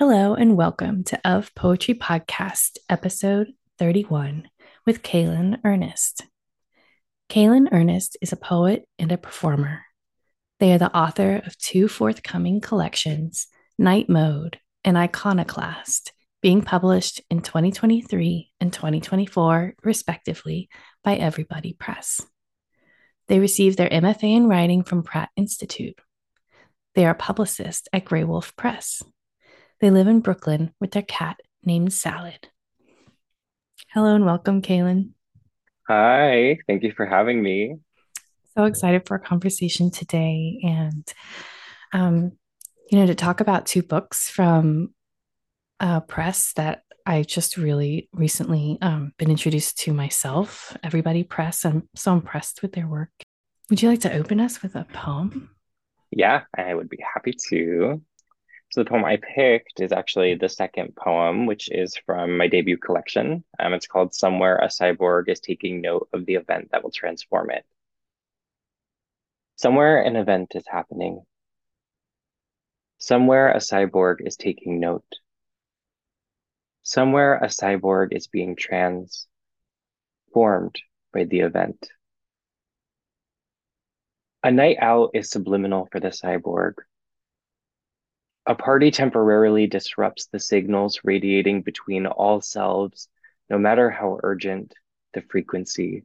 Hello and welcome to Of Poetry Podcast, episode 31 with Caelan Ernest. Caelan Ernest is a poet and a performer. They are the author of two forthcoming collections, Night Mode and Iconoclast, being published in 2023 and 2024, respectively, by Everybody Press. They received their MFA in writing from Pratt Institute. They are publicists at Graywolf Press. They live in Brooklyn with their cat named Salad. Hello and welcome, Caelan. Hi, thank you for having me. So excited for our conversation today and, um, you know, to talk about two books from a press that I just really recently um, been introduced to myself, Everybody Press. I'm so impressed with their work. Would you like to open us with a poem? Yeah, I would be happy to. So the poem I picked is actually the second poem, which is from my debut collection. Um, it's called Somewhere a Cyborg is Taking Note of the Event That Will Transform It. Somewhere an event is happening. Somewhere a cyborg is taking note. Somewhere a cyborg is being transformed by the event. A night out is subliminal for the cyborg a party temporarily disrupts the signals radiating between all selves, no matter how urgent the frequency.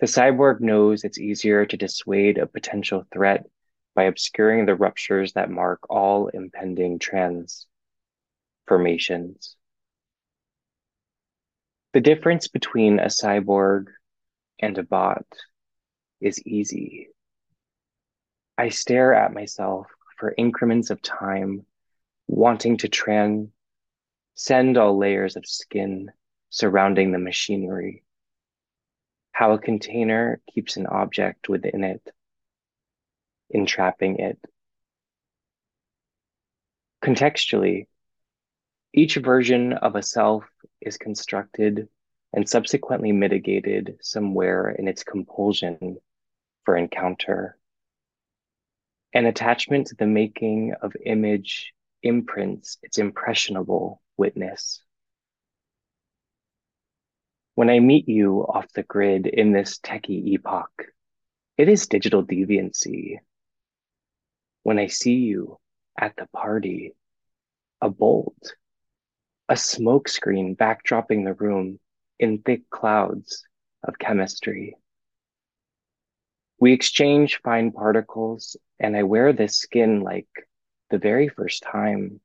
The cyborg knows it's easier to dissuade a potential threat by obscuring the ruptures that mark all impending transformations. The difference between a cyborg and a bot is easy. I stare at myself for increments of time, wanting to transcend all layers of skin surrounding the machinery. How a container keeps an object within it, entrapping it. Contextually, each version of a self is constructed and subsequently mitigated somewhere in its compulsion for encounter. An attachment to the making of image imprints its impressionable witness. When I meet you off the grid in this techie epoch, it is digital deviancy. When I see you at the party, a bolt, a smokescreen backdropping the room in thick clouds of chemistry. We exchange fine particles, and I wear this skin like the very first time.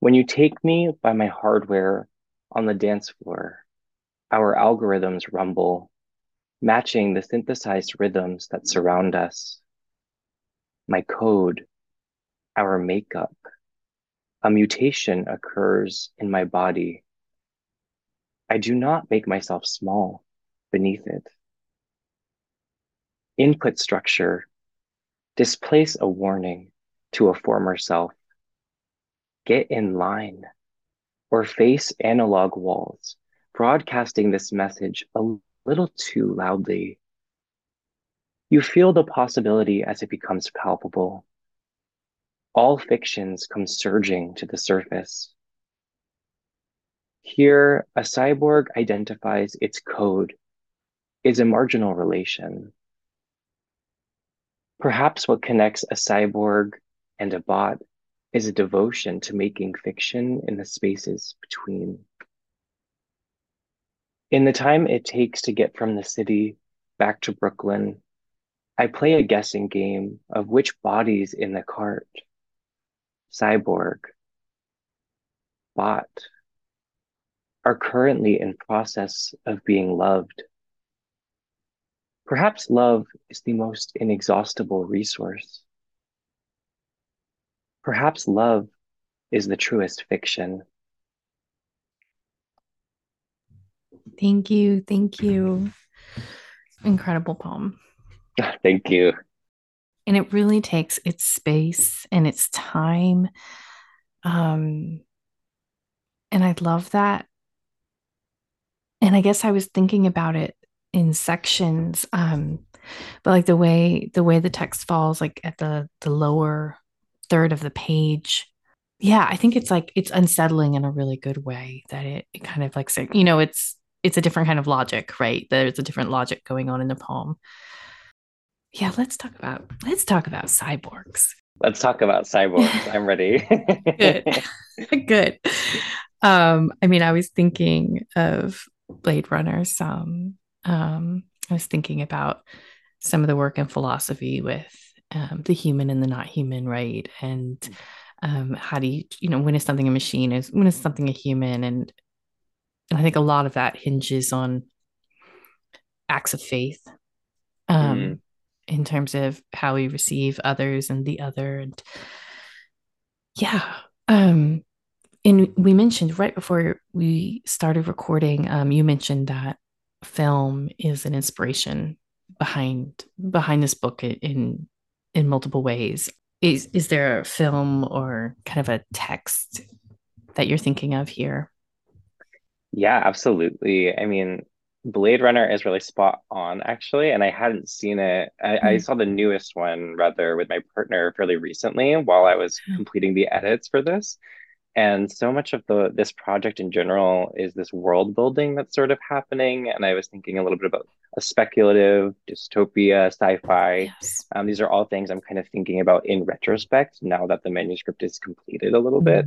When you take me by my hardware on the dance floor, our algorithms rumble, matching the synthesized rhythms that surround us. My code, our makeup, a mutation occurs in my body. I do not make myself small beneath it. Input structure, displace a warning to a former self. Get in line or face analog walls, broadcasting this message a little too loudly. You feel the possibility as it becomes palpable. All fictions come surging to the surface. Here, a cyborg identifies its code is a marginal relation. Perhaps what connects a cyborg and a bot is a devotion to making fiction in the spaces between. In the time it takes to get from the city back to Brooklyn, I play a guessing game of which bodies in the cart, cyborg, bot, are currently in process of being loved Perhaps love is the most inexhaustible resource. Perhaps love is the truest fiction. Thank you. Thank you. Incredible poem. Thank you. And it really takes its space and its time. Um, and I love that. And I guess I was thinking about it in sections. Um, but like the way the way the text falls, like at the the lower third of the page, yeah, I think it's like it's unsettling in a really good way that it, it kind of like say, you know, it's it's a different kind of logic, right? There's a different logic going on in the poem. Yeah, let's talk about let's talk about cyborgs. Let's talk about cyborgs. I'm ready. Good. Good. Um, I mean, I was thinking of Blade Runner some. Um, I was thinking about some of the work in philosophy with um, the human and the not human, right? And um, how do you you know when is something a machine is when is something a human and and i think a lot of that hinges on acts of faith um, mm. in terms of how we receive others and the other and yeah um and we mentioned right before we started recording um you mentioned that film is an inspiration behind behind this book in in multiple ways is is there a film or kind of a text that you're thinking of here? Yeah, absolutely. I mean, Blade Runner is really spot on, actually, and I hadn't seen it. I, mm. I, saw the newest one rather with my partner fairly recently while I was completing the edits for this and so much of the this project in general is this world building that's sort of happening and i was thinking a little bit about a speculative dystopia sci-fi yes. um, these are all things i'm kind of thinking about in retrospect now that the manuscript is completed a little mm. bit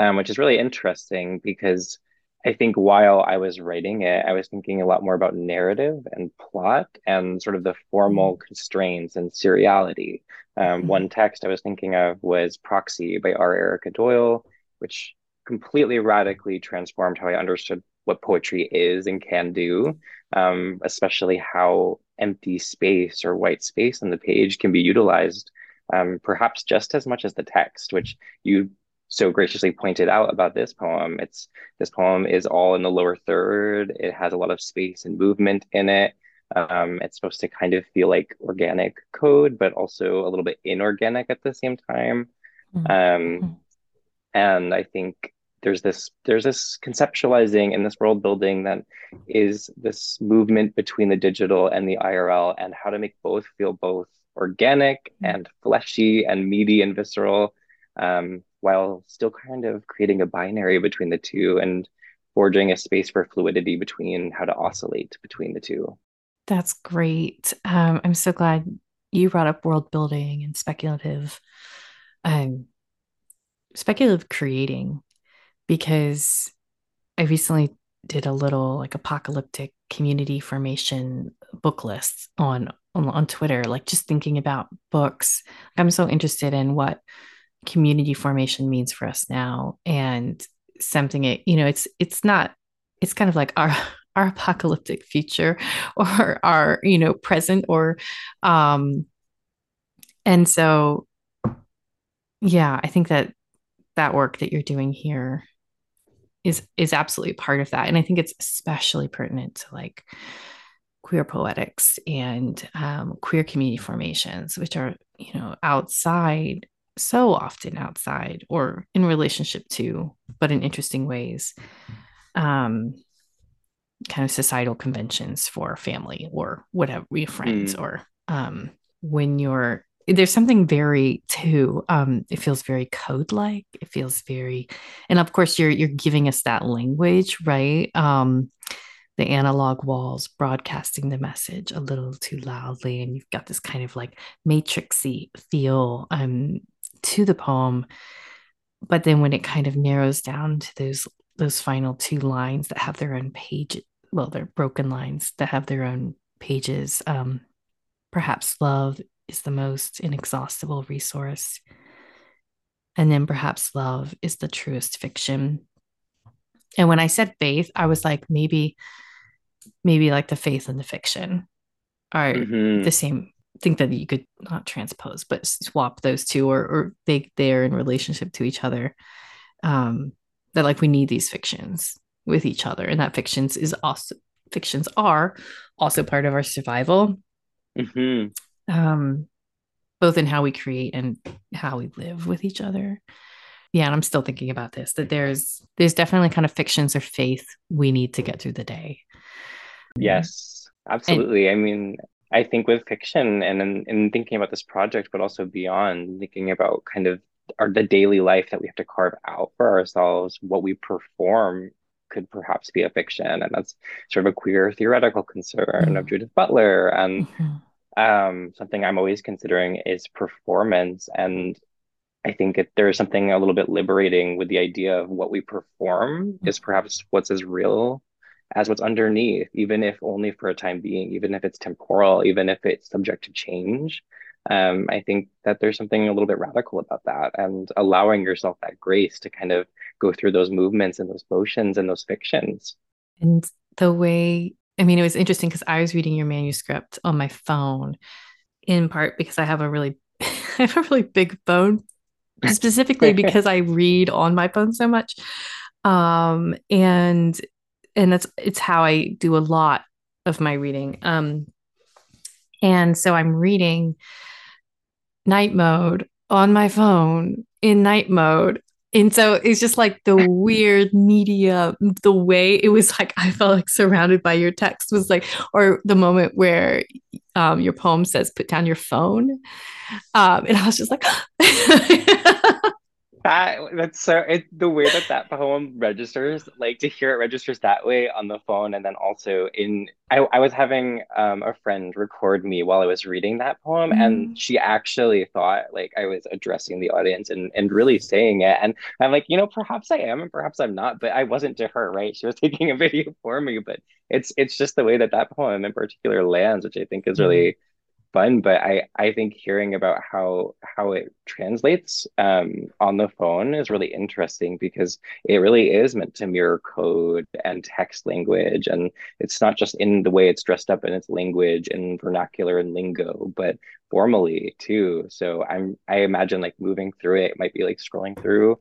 um, which is really interesting because i think while i was writing it i was thinking a lot more about narrative and plot and sort of the formal mm. constraints and seriality um, mm. one text i was thinking of was proxy by r erica doyle which completely radically transformed how I understood what poetry is and can do, um, especially how empty space or white space on the page can be utilized, um, perhaps just as much as the text, which you so graciously pointed out about this poem. It's this poem is all in the lower third. It has a lot of space and movement in it. Um, it's supposed to kind of feel like organic code, but also a little bit inorganic at the same time. Mm-hmm. Um, mm-hmm and i think there's this there's this conceptualizing and this world building that is this movement between the digital and the irl and how to make both feel both organic mm-hmm. and fleshy and meaty and visceral um, while still kind of creating a binary between the two and forging a space for fluidity between how to oscillate between the two that's great um, i'm so glad you brought up world building and speculative um, speculative creating because I recently did a little like apocalyptic community formation book list on, on on Twitter, like just thinking about books. I'm so interested in what community formation means for us now and something it you know it's it's not it's kind of like our our apocalyptic future or our you know present or um and so yeah i think that that work that you're doing here is is absolutely part of that and i think it's especially pertinent to like queer poetics and um, queer community formations which are you know outside so often outside or in relationship to but in interesting ways um kind of societal conventions for family or whatever your friends mm. or um when you're there's something very too um it feels very code like it feels very and of course you're you're giving us that language right? Um the analog walls broadcasting the message a little too loudly and you've got this kind of like matrixy feel um to the poem. But then when it kind of narrows down to those those final two lines that have their own page well they're broken lines that have their own pages um perhaps love is the most inexhaustible resource. And then perhaps love is the truest fiction. And when I said faith, I was like, maybe, maybe like the faith and the fiction are mm-hmm. the same. Think that you could not transpose, but swap those two, or or they they're in relationship to each other. Um, that like we need these fictions with each other, and that fictions is also fictions are also part of our survival. Mm-hmm um, both in how we create and how we live with each other. Yeah, and I'm still thinking about this that there's there's definitely kind of fictions or faith we need to get through the day. Yes. Absolutely. And, I mean, I think with fiction and in, in thinking about this project, but also beyond, thinking about kind of our the daily life that we have to carve out for ourselves, what we perform could perhaps be a fiction. And that's sort of a queer theoretical concern mm-hmm. of Judith Butler. And mm-hmm. Um, something I'm always considering is performance. And I think it, there is something a little bit liberating with the idea of what we perform is perhaps what's as real as what's underneath, even if only for a time being, even if it's temporal, even if it's subject to change. Um, I think that there's something a little bit radical about that and allowing yourself that grace to kind of go through those movements and those motions and those fictions. And the way, I mean, it was interesting because I was reading your manuscript on my phone in part because I have a really, I have a really big phone, specifically because I read on my phone so much. Um, and and that's it's how I do a lot of my reading. Um, and so I'm reading night mode on my phone in night mode. And so it's just like the weird media, the way it was like I felt like surrounded by your text was like, or the moment where um, your poem says, put down your phone. Um, and I was just like, that that's so it the way that that poem registers like to hear it registers that way on the phone and then also in i, I was having um, a friend record me while i was reading that poem mm. and she actually thought like i was addressing the audience and and really saying it and i'm like you know perhaps i am and perhaps i'm not but i wasn't to her right she was taking a video for me but it's it's just the way that that poem in particular lands which i think is really mm fun but i i think hearing about how how it translates um, on the phone is really interesting because it really is meant to mirror code and text language and it's not just in the way it's dressed up in its language and vernacular and lingo but formally too. So i'm i imagine like moving through it, might be like scrolling through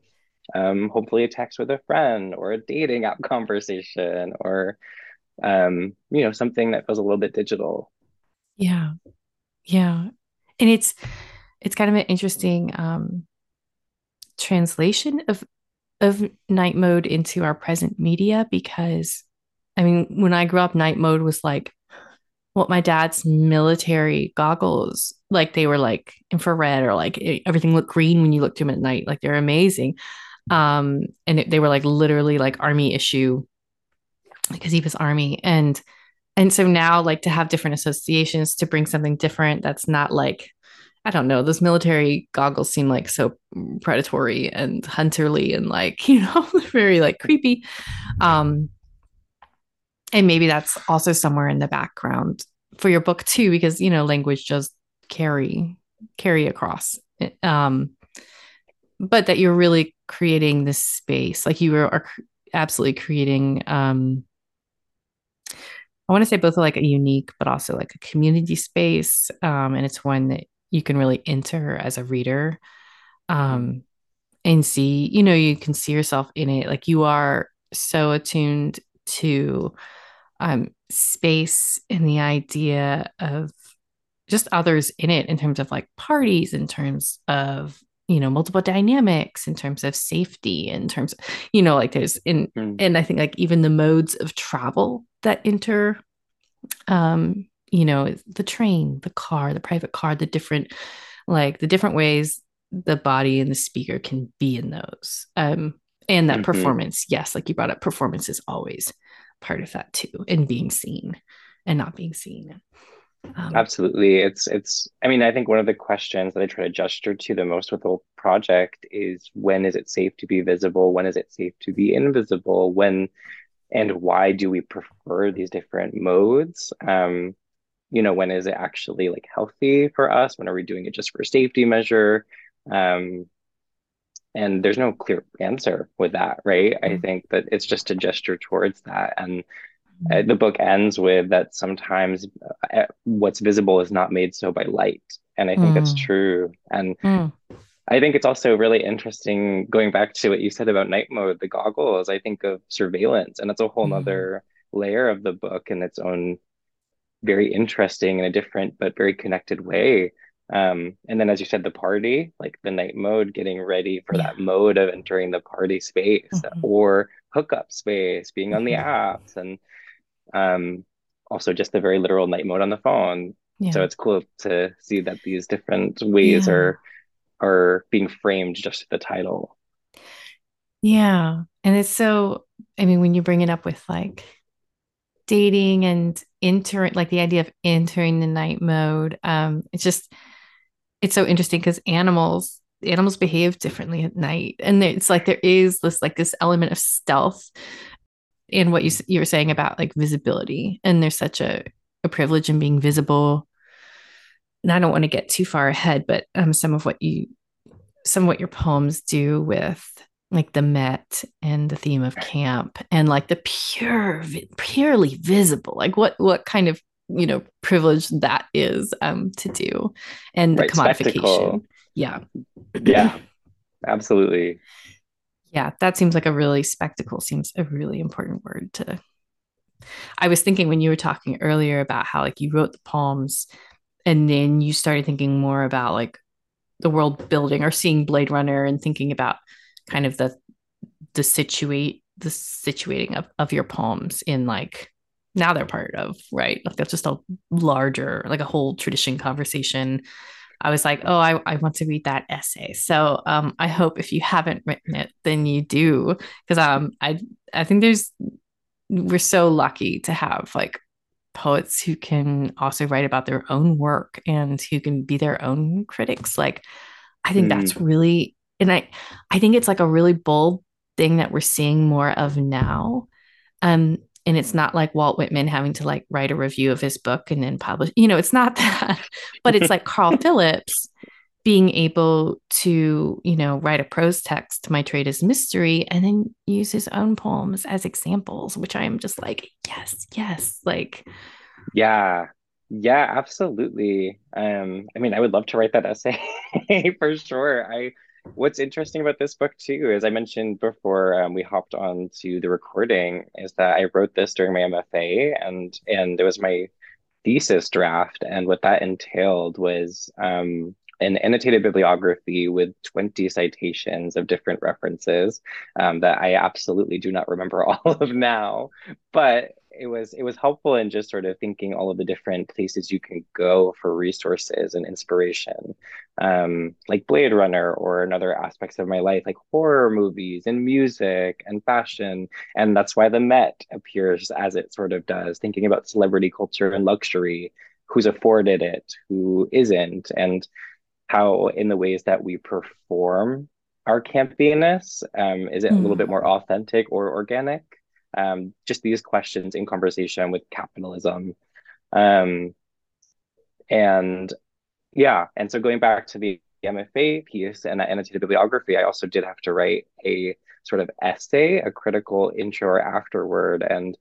um, hopefully a text with a friend or a dating app conversation or um, you know something that feels a little bit digital. Yeah yeah. And it's it's kind of an interesting um translation of of night mode into our present media because I mean when I grew up night mode was like what my dad's military goggles like they were like infrared or like it, everything looked green when you looked through them at night like they're amazing um and it, they were like literally like army issue because he was army and and so now like to have different associations to bring something different that's not like I don't know, those military goggles seem like so predatory and hunterly and like, you know, very like creepy. Um and maybe that's also somewhere in the background for your book too because you know language does carry carry across um but that you're really creating this space like you are absolutely creating um I want to say both like a unique, but also like a community space. Um, and it's one that you can really enter as a reader um, and see, you know, you can see yourself in it. Like you are so attuned to um, space and the idea of just others in it in terms of like parties, in terms of you know multiple dynamics in terms of safety in terms of, you know like there's in mm. and i think like even the modes of travel that enter um you know the train the car the private car the different like the different ways the body and the speaker can be in those um and that mm-hmm. performance yes like you brought up performance is always part of that too and being seen and not being seen um, Absolutely. It's it's I mean, I think one of the questions that I try to gesture to the most with the whole project is when is it safe to be visible? When is it safe to be invisible? When and why do we prefer these different modes? Um, you know, when is it actually like healthy for us? When are we doing it just for safety measure? Um, and there's no clear answer with that, right? Mm-hmm. I think that it's just a gesture towards that. And uh, the book ends with that sometimes uh, what's visible is not made so by light and i think mm. that's true and mm. I think it's also really interesting going back to what you said about night mode the goggles i think of surveillance and it's a whole mm. other layer of the book in its own very interesting in a different but very connected way um, and then as you said the party like the night mode getting ready for yeah. that mode of entering the party space mm-hmm. or hookup space being on the mm-hmm. apps and um, also just the very literal night mode on the phone. Yeah. So it's cool to see that these different ways Yeah. are are being framed just the title. Yeah. And it's so, I mean, when you bring it up with like dating and entering, like the idea of entering the night mode, um, it's just, it's so interesting because animals, animals behave differently at night. And it's like there is this, like this element of stealth in what you, you were saying about like visibility. And there's such a, a privilege in being visible. And I don't want to get too far ahead, but um, some of what you, some of what your poems do with like the Met and the theme of camp and like the pure, purely visible, like what what kind of you know privilege that is um to do, and the Right, commodification. spectacle. Yeah, Yeah, absolutely. yeah, that seems like a really spectacle. Seems a really important word to. I was thinking when you were talking earlier about how like you wrote the poems, and then you started thinking more about like the world building or seeing Blade Runner and thinking about kind of the the situate the situating of, of your poems in like now they're part of right? Like that's just a larger like a whole tradition conversation. I was like oh i, I want to read that essay. So um i hope if you haven't written it then you do because um i i think there's we're so lucky to have like poets who can also write about their own work and who can be their own critics like i think Mm. that's really and i i think it's like a really bold thing that we're seeing more of now um and it's not like walt whitman having to like write a review of his book and then publish you know it's not that but it's like carl phillips being able to you know write a prose text my trade is mystery and then use his own poems as examples which i am just like yes yes like Yeah. Yeah, absolutely. Um, I mean, I would love to write that essay for sure. I what's interesting about this book too, as I mentioned before, um, we hopped on to the recording, is that I wrote this during my MFA and and it was my thesis draft. And what that entailed was um an annotated bibliography with 20 citations of different references um, that I absolutely do not remember all of now. But it was it was helpful in just sort of thinking all of the different places you can go for resources and inspiration um like blade runner or in other aspects of my life like horror movies and music and fashion and that's why the met appears as it sort of does thinking about celebrity culture and luxury who's afforded it who isn't and how in the ways that we perform our campiness um, is it a little Mm. bit more authentic or organic um, just these questions in conversation with capitalism. Um, and yeah, and so going back to the MFA piece and that annotated bibliography, I also did have to write a sort of essay, a critical intro or afterword. And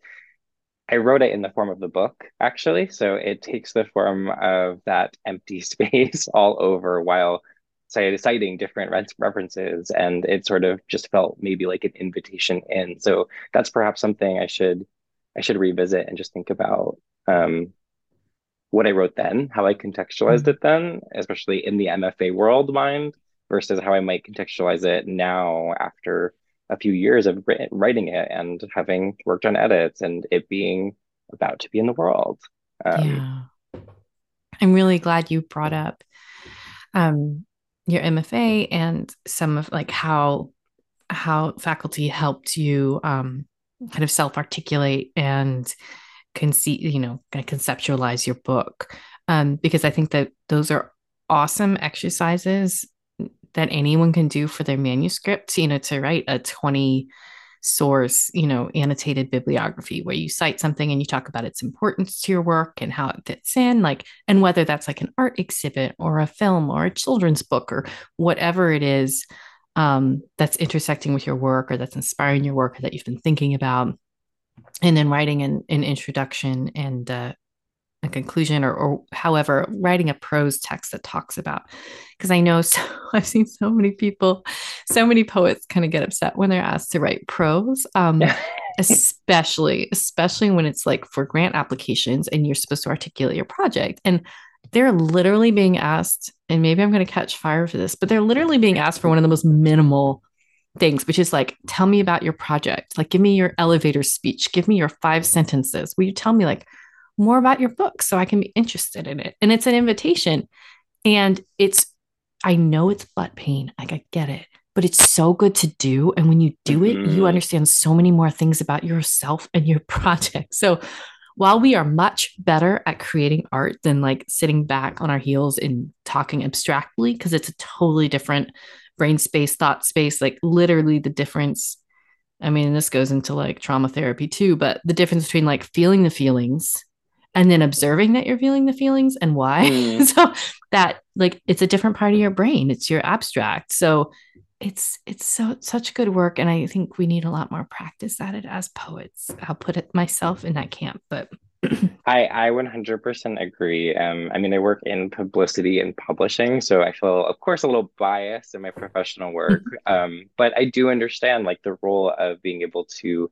I wrote it in the form of the book, actually. So it takes the form of that empty space all over while citing different references. And it sort of just felt maybe like an invitation in. So that's perhaps something I should I should revisit and just think about um, what I wrote then, how I contextualized Mm. it then, especially in the MFA world mind, versus how I might contextualize it now after a few years of writing it and having worked on edits and it being about to be in the world. Um, yeah i'm really glad you brought up um your mfa and some of like how how faculty helped you um kind of self-articulate and conceive you know kind of conceptualize your book um because i think that those are awesome exercises that anyone can do for their manuscript you know to write a 20 source you know annotated bibliography where you cite something and you talk about its importance to your work and how it fits in like and whether that's like an art exhibit or a film or a children's book or whatever it is um, that's intersecting with your work or that's inspiring your work or that you've been thinking about. And then writing an, an introduction and uh, a conclusion or, or however writing a prose text that talks about because i know so i've seen so many people so many poets kind of get upset when they're asked to write prose um, especially especially when it's like for grant applications and you're supposed to articulate your project. And they're literally being asked and maybe i'm going to catch fire for this but they're literally being asked for one of the most minimal things which is like tell me about your project. Like give me your elevator speech. Give me your five sentences. Will you tell me like more about your book so I can be interested in it. And it's an invitation. And it's, I know it's butt pain. Like I get it, but it's so good to do. And when you do it, Mhm. you understand so many more things about yourself and your project. So while we are much better at creating art than like sitting back on our heels and talking abstractly, because it's a totally different brain space, thought space, like literally the difference. I mean, this goes into like trauma therapy too, but the difference between like feeling the feelings and then observing that you're feeling the feelings and why. Mm. so that like it's a different part of your brain. It's your abstract. So it's it's so such good work. And I think we need a lot more practice at it as poets. I'll put it myself in that camp, but I I 100% agree. Um, I mean, I work in publicity and publishing, so I feel, of course, a little biased in my professional work. Um, but I do understand like the role of being able to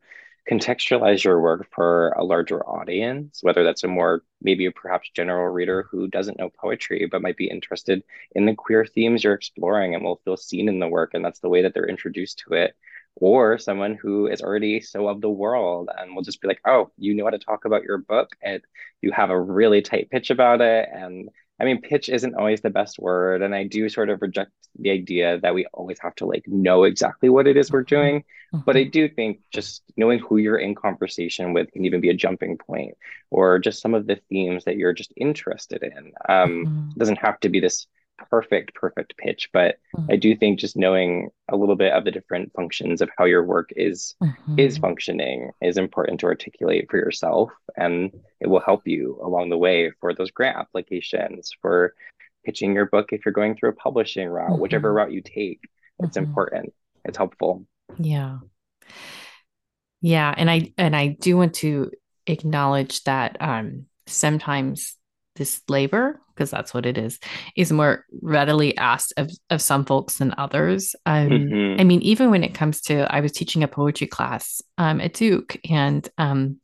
contextualize your work for a larger audience, whether that's a more maybe a perhaps general reader who doesn't know poetry but might be interested in the queer themes you're exploring and will feel seen in the work, and that's the way that they're introduced to it or someone who is already so of the world and will just be like, oh, you know how to talk about your book and you have a really tight pitch about it. And I mean, pitch isn't always the best word. And I do sort of reject the idea that we always have to like know exactly what it is we're doing. But I do think just knowing who you're in conversation with can even be a jumping point or just some of the themes that you're just interested in. Um, Mhm. doesn't have to be this perfect, perfect pitch, but Mhm. I do think just knowing a little bit of the different functions of how your work is is Mhm. functioning is important to articulate for yourself and it will help you along the way for those grant applications for pitching your book if you're going through a publishing route whichever Mhm. route you take it's Mhm. important it's helpful Yeah. Yeah, and I and I do want to acknowledge that um sometimes this labor, because that's what it is, is more readily asked of of some folks than others. Um Mhm. I mean, even when it comes to I was teaching a poetry class um at Duke and um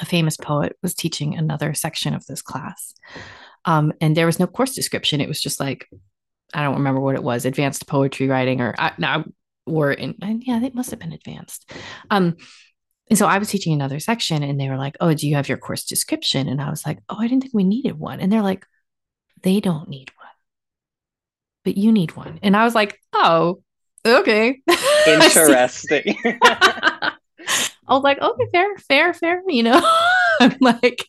a famous poet was teaching another section of this class. Um, and there was no course description. It was just like, I don't remember what it was, advanced poetry writing or I now or in and yeah, it must have been advanced. Um, and so I was teaching another section and they were like, Oh, do you have your course description? And I was like, Oh, I didn't think we needed one. And they're like, they don't need one, but you need one. And I was like, Oh, okay. Interesting I was like, okay, fair, fair, fair. You know, I'm like,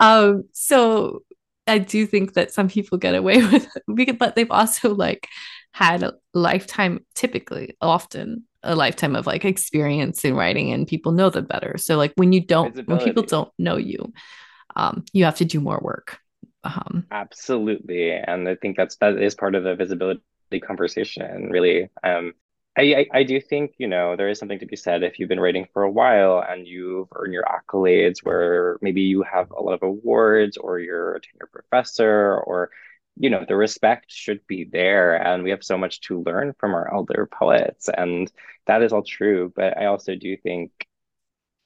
um, so I do think that some people get away with it, but they've also like had a lifetime, typically, often a lifetime of like experience in writing, and people know them better. So like when you don't, when people don't know you, um, you have to do more work. Um, Absolutely. And I think that's that is part of the visibility conversation, really. Um, I, I, I do think, you know, there is something to be said if you've been writing for a while and you've earned your accolades where maybe you have a lot of awards or you're a tenured professor or, you know, the respect should be there. And we have so much to learn from our elder poets. And that is all true. But I also do think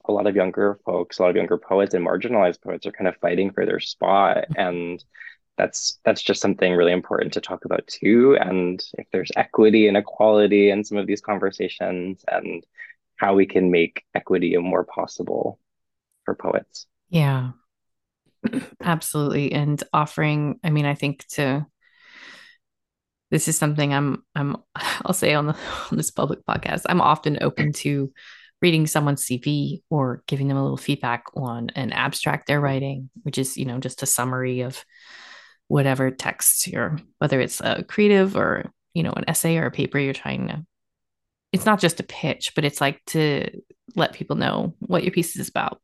a lot of younger folks, a lot of younger poets and marginalized poets are kind of fighting for their spot. And that's that's just something really important to talk about too. And if there's equity and equality in some of these conversations and how we can make equity more possible for poets. yeah, absolutely. And offering, I mean, I think to this is something I'm I'm I'll say on the on this public podcast. I'm often open to reading someone's CV or giving them a little feedback on an abstract they're writing, which is, you know, just a summary of whatever text you're whether it's a creative or, you know, an essay or a paper you're trying to it's not just a pitch, but it's like to let people know what your piece is about.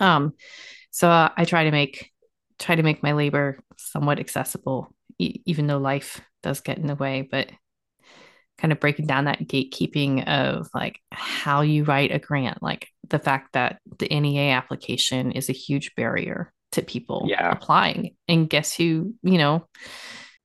Um, so uh, I try to make try to make my labor somewhat accessible, e- even though life does get in the way. But kind of breaking down that gatekeeping of like how you write a grant, like the fact that the NEA application is a huge barrier to people Yeah. applying. And guess who? You know,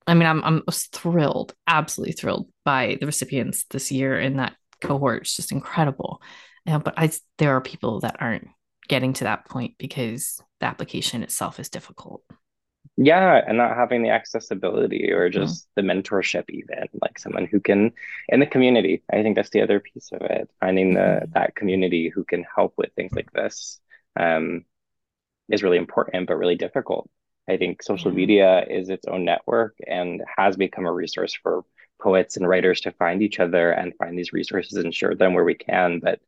I mean, I'm I'm thrilled, absolutely thrilled by the recipients this year in that cohort. It's just incredible. Uh, but I there are people that aren't getting to that point because the application itself is difficult. Yeah, and not having the accessibility or just the mentorship even, like someone who can in the community. I think that's the other piece of it, finding the Mhm. that community who can help with things like this. Um, is really important, but really difficult. I think social media is its own network and has become a resource for poets and writers to find each other and find these resources and share them where we can. But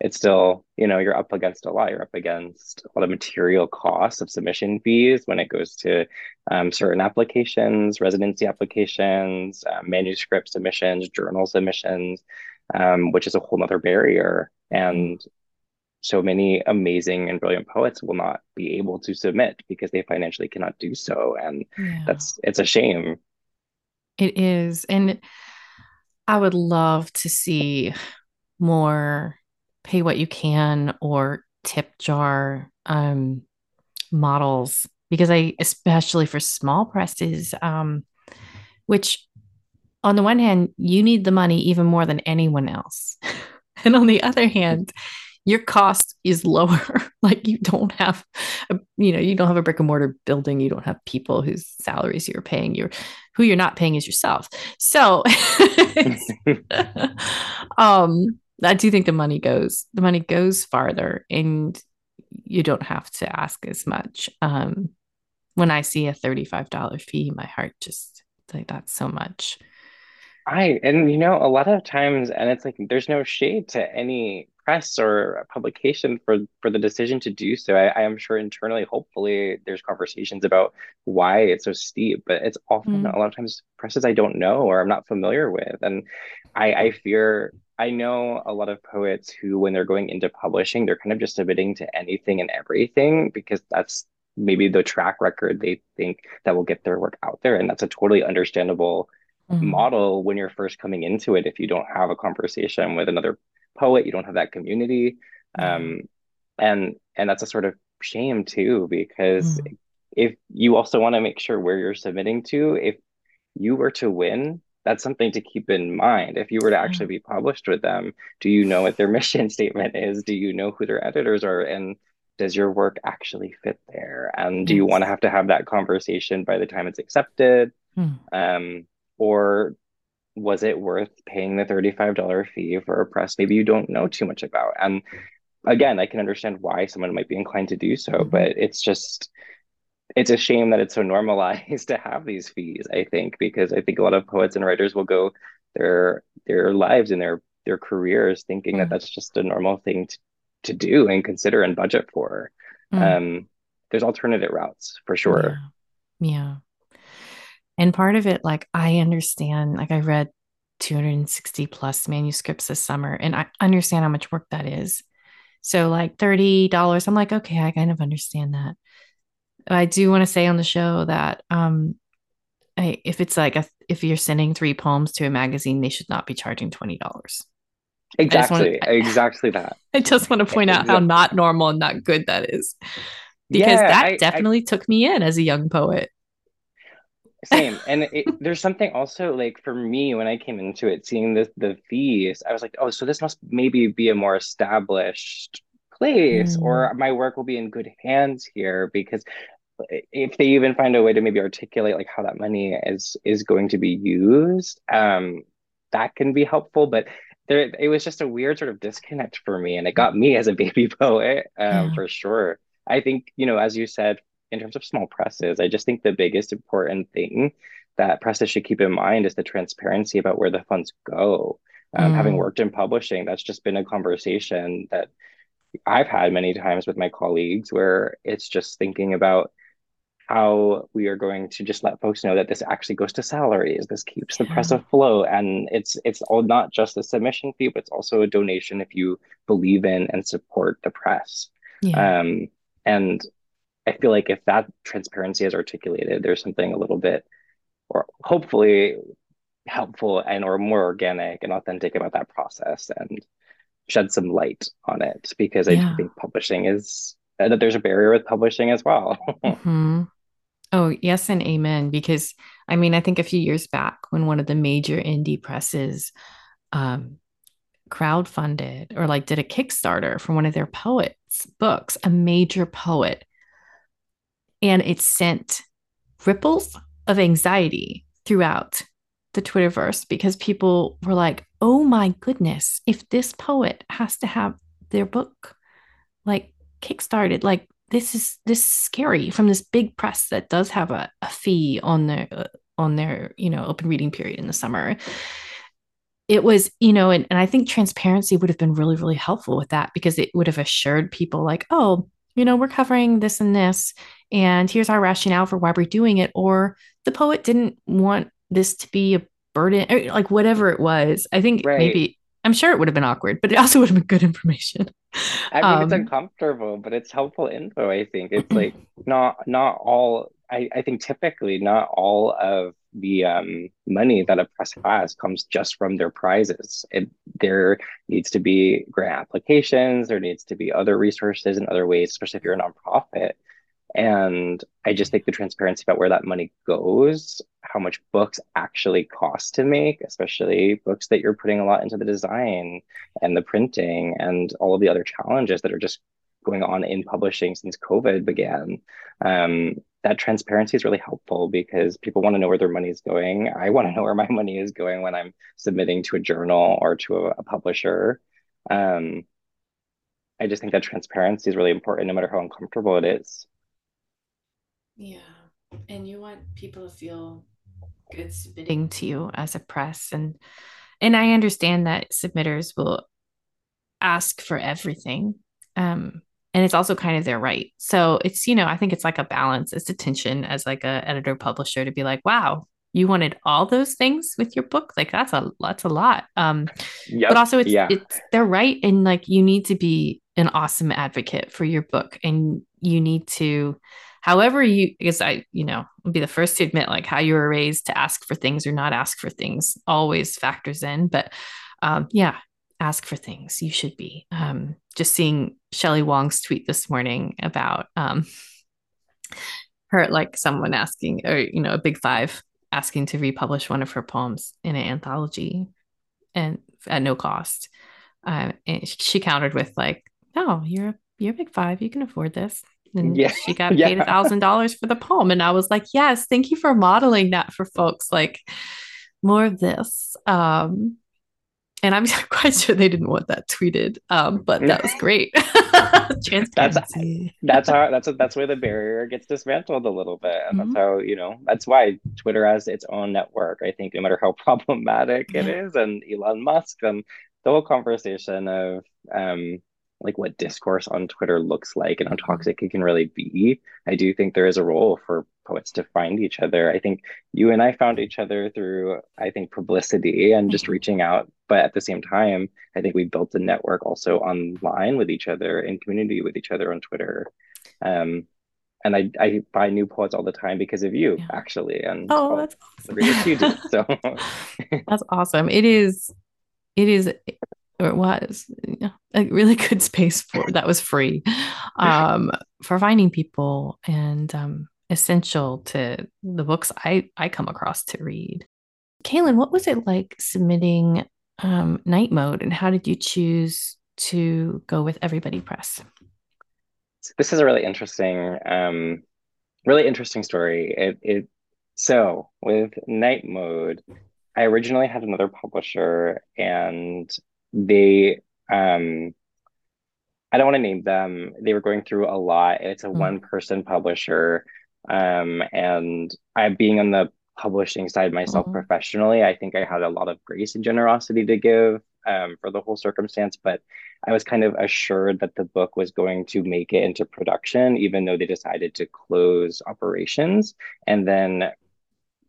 it's still, you know, you're up against a lot. You're up against a lot of material costs of submission fees when it goes to um, certain applications, residency applications, uh, manuscript submissions, journal submissions, um, which is a whole other barrier. And so many amazing and brilliant poets will not be able to submit because they financially cannot do so. And yeah. that's, it's a shame. It is. And I would love to see more pay what you can or tip jar um, models because I, especially for small presses, um, which on the one hand, you need the money even more than anyone else. and on the other hand, your cost is lower. like you don't have, a, you know, you don't have a brick and mortar building. You don't have people whose salaries you're paying. You're who you're not paying is yourself. So, um, I do think the money goes the money goes farther and you don't have to ask as much. Um, when I see a $35 fee, my heart just like that's so much. I and you know a lot of times and it's like there's no shade to any press or publication for for the decision to do so. I, I am sure internally, hopefully, there's conversations about why it's so steep, but it's often mm. a lot of times presses I don't know or I'm not familiar with, and I I fear I know a lot of poets who, when they're going into publishing, they're kind of just submitting to anything and everything because that's maybe the track record they think that will get their work out there. And that's a totally understandable mm-hmm. model when you're first coming into it. If you don't have a conversation with another poet, you don't have that community. Mm-hmm. Um, and and that's a sort of shame too, because mm-hmm. if you also want to make sure where you're submitting to, if you were to win that's something to keep in mind. If you were to actually be published with them, do you know what their mission statement is? Do you know who their editors are? And does your work actually fit there? And do you want to have to have that conversation by the time it's accepted? Hmm. Um, or was it worth paying the $35 fee for a press maybe you don't know too much about? And again, I can understand why someone might be inclined to do so, mm-hmm. but it's just it's a shame that it's so normalized to have these fees i think because i think a lot of poets and writers will go their their lives and their their careers thinking mm. that that's just a normal thing to, to do and consider and budget for mm. um there's alternative routes for sure yeah. yeah and part of it like i understand like i read 260 plus manuscripts this summer and i understand how much work that is so like $30 i'm like okay i kind of understand that I do want to say on the show that um, I, if it's like a, if you're sending three poems to a magazine, they should not be charging twenty dollars. Exactly, to, exactly that. I just want to point out how not normal and not good that is, because yeah, that I, definitely I, took me in as a young poet. Same, and it, there's something also like for me when I came into it, seeing the the fees, I was like, oh, so this must maybe be a more established place mm. or my work will be in good hands here because if they even find a way to maybe articulate like how that money is is going to be used um that can be helpful but there it was just a weird sort of disconnect for me and it got me as a baby poet um yeah. for sure i think you know as you said in terms of small presses i just think the biggest important thing that presses should keep in mind is the transparency about where the funds go um, mm. having worked in publishing that's just been a conversation that I've had many times with my colleagues where it's just thinking about how we are going to just let folks know that this actually goes to salaries. This keeps the press afloat, and it's it's all not just a submission fee, but it's also a donation if you believe in and support the press. Yeah. Um, and I feel like if that transparency is articulated, there's something a little bit, or hopefully helpful and or more organic and authentic about that process. And shed some light on it because I think publishing is uh, that there's a barrier with publishing as well. mm-hmm. Oh, yes, and amen. Because I mean, I think a few years back when one of the major indie presses um, crowdfunded or like did a Kickstarter for one of their poets' books, a major poet, and it sent ripples of anxiety throughout the Twitterverse because people were like, oh my goodness, if this poet has to have their book like kickstarted, like this is this is scary from this big press that does have a, a fee on their uh, on their you know open reading period in the summer. It was you know and, and i think transparency would have been really really helpful with that because it would have assured people like oh you know we're covering this and this and here's our rationale for why we're doing it or the poet didn't want this to be a burden or like whatever it was i think right. maybe I'm sure it would have been awkward, but it also would have been good information. I mean, um, it's uncomfortable, but it's helpful info. I think it's like not not all. I I think typically not all of the um, money that a press has comes just from their prizes. It, there needs to be grant applications. There needs to be other resources and other ways, especially if you're a nonprofit, and I just think the transparency about where that money goes, how much books actually cost to make, especially books that you're putting a lot into the design and the printing and all of the other challenges that are just going on in publishing since COVID began. Um, that transparency is really helpful because people want to know where their money is going. I want to know where my money is going when I'm submitting to a journal or to a, a publisher. Um, I just think that transparency is really important, no matter how uncomfortable it is. Yeah. And you want people to feel good submitting to you as a press and and I understand that submitters will ask for everything. Um and it's also kind of their right. So it's, you know, I think it's like a balance. It's a tension as like a editor publisher to be like, wow, you wanted all those things with your book. Like that's a that's a lot. Um yep. but also it's yeah. it's they're right. And like you need to be an awesome advocate for your book and you need to however you because i you know will be the first to admit like how you were raised to ask for things or not ask for things always factors in but um, yeah ask for things. You should be. Um, just seeing shelley wong's tweet this morning about um, her like someone asking or you know a big five asking to republish one of her poems in an anthology and at no cost. Uh, and she countered with like no you're you're a big five. You can afford this and yeah. she got paid a thousand dollars for the poem and i was like yes thank you for modeling that for folks like more of this um and i'm quite sure they didn't want that tweeted um but that was great that's that's how that's that's where the barrier gets dismantled a little bit and mm-hmm. that's how you know that's why twitter has its own network i think no matter how problematic yeah. it is and elon musk and the whole conversation of um like what discourse on Twitter looks like and how mm-hmm. toxic it can really be. I do think there is a role for poets to find each other. I think you and I found each other through, I think, publicity and just mm-hmm. reaching out. But at the same time, I think we built a network also online with each other in community with each other on Twitter. Um, and I, I buy new poets all the time because of you, yeah. actually. And oh, that's awesome. you. So that's awesome. It is it is or it was a really good space for that was free um, for finding people and um, essential to the books I, I come across to read. Caelan, what was it like submitting um, Night Mode and how did you choose to go with Everybody Press? This is a really interesting, um, really interesting story. It, it so with Night Mode, I originally had another publisher and they um I don't want to name them. They were going through a lot. It's a mm. one person publisher. Um, and I being on the publishing side myself mm-hmm. professionally, I think I had a lot of grace and generosity to give um, for the whole circumstance. But I was kind of assured that the book was going to make it into production, even though they decided to close operations. And then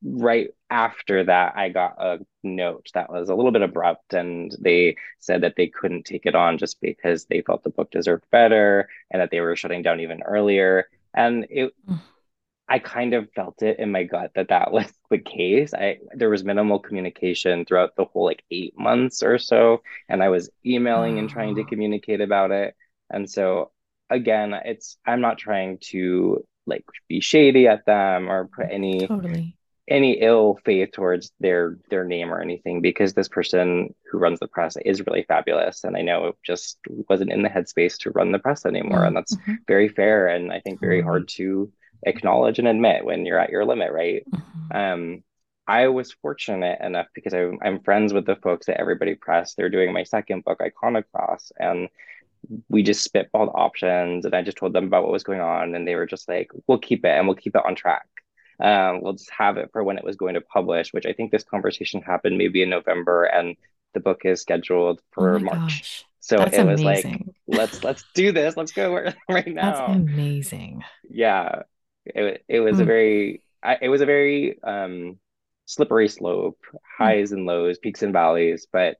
right after that, I got a note that was a little bit abrupt, and they said that they couldn't take it on just because they felt the book deserved better and that they were shutting down even earlier. And it, I kind of felt it in my gut that that was the case. I there was minimal communication throughout the whole like eight months or so, and I was emailing and trying to ah. communicate about it. And so again, it's I'm not trying to like be shady at them or put any totally any ill faith towards their their name or anything because this person who runs the press is really fabulous and i know it just wasn't in the headspace to run the press anymore mm-hmm. and that's mm-hmm. very fair and i think very mm-hmm. hard to acknowledge and admit when you're at your limit right mm-hmm. um i was fortunate enough because I, i'm friends with the folks at everybody press they're doing my second book iconoclast and we just spitballed options and I just told them about what was going on and they were just like, we'll keep it and we'll keep it on track. Um, we'll just have it for when it was going to publish, which I think this conversation happened maybe in November and the book is scheduled for oh March. Gosh. So That's it was amazing. like, let's let's do this. Let's go right now. That's amazing. Yeah, it it was mm. a very I, it was a very um slippery slope, mm. highs mm. and lows, peaks and valleys, but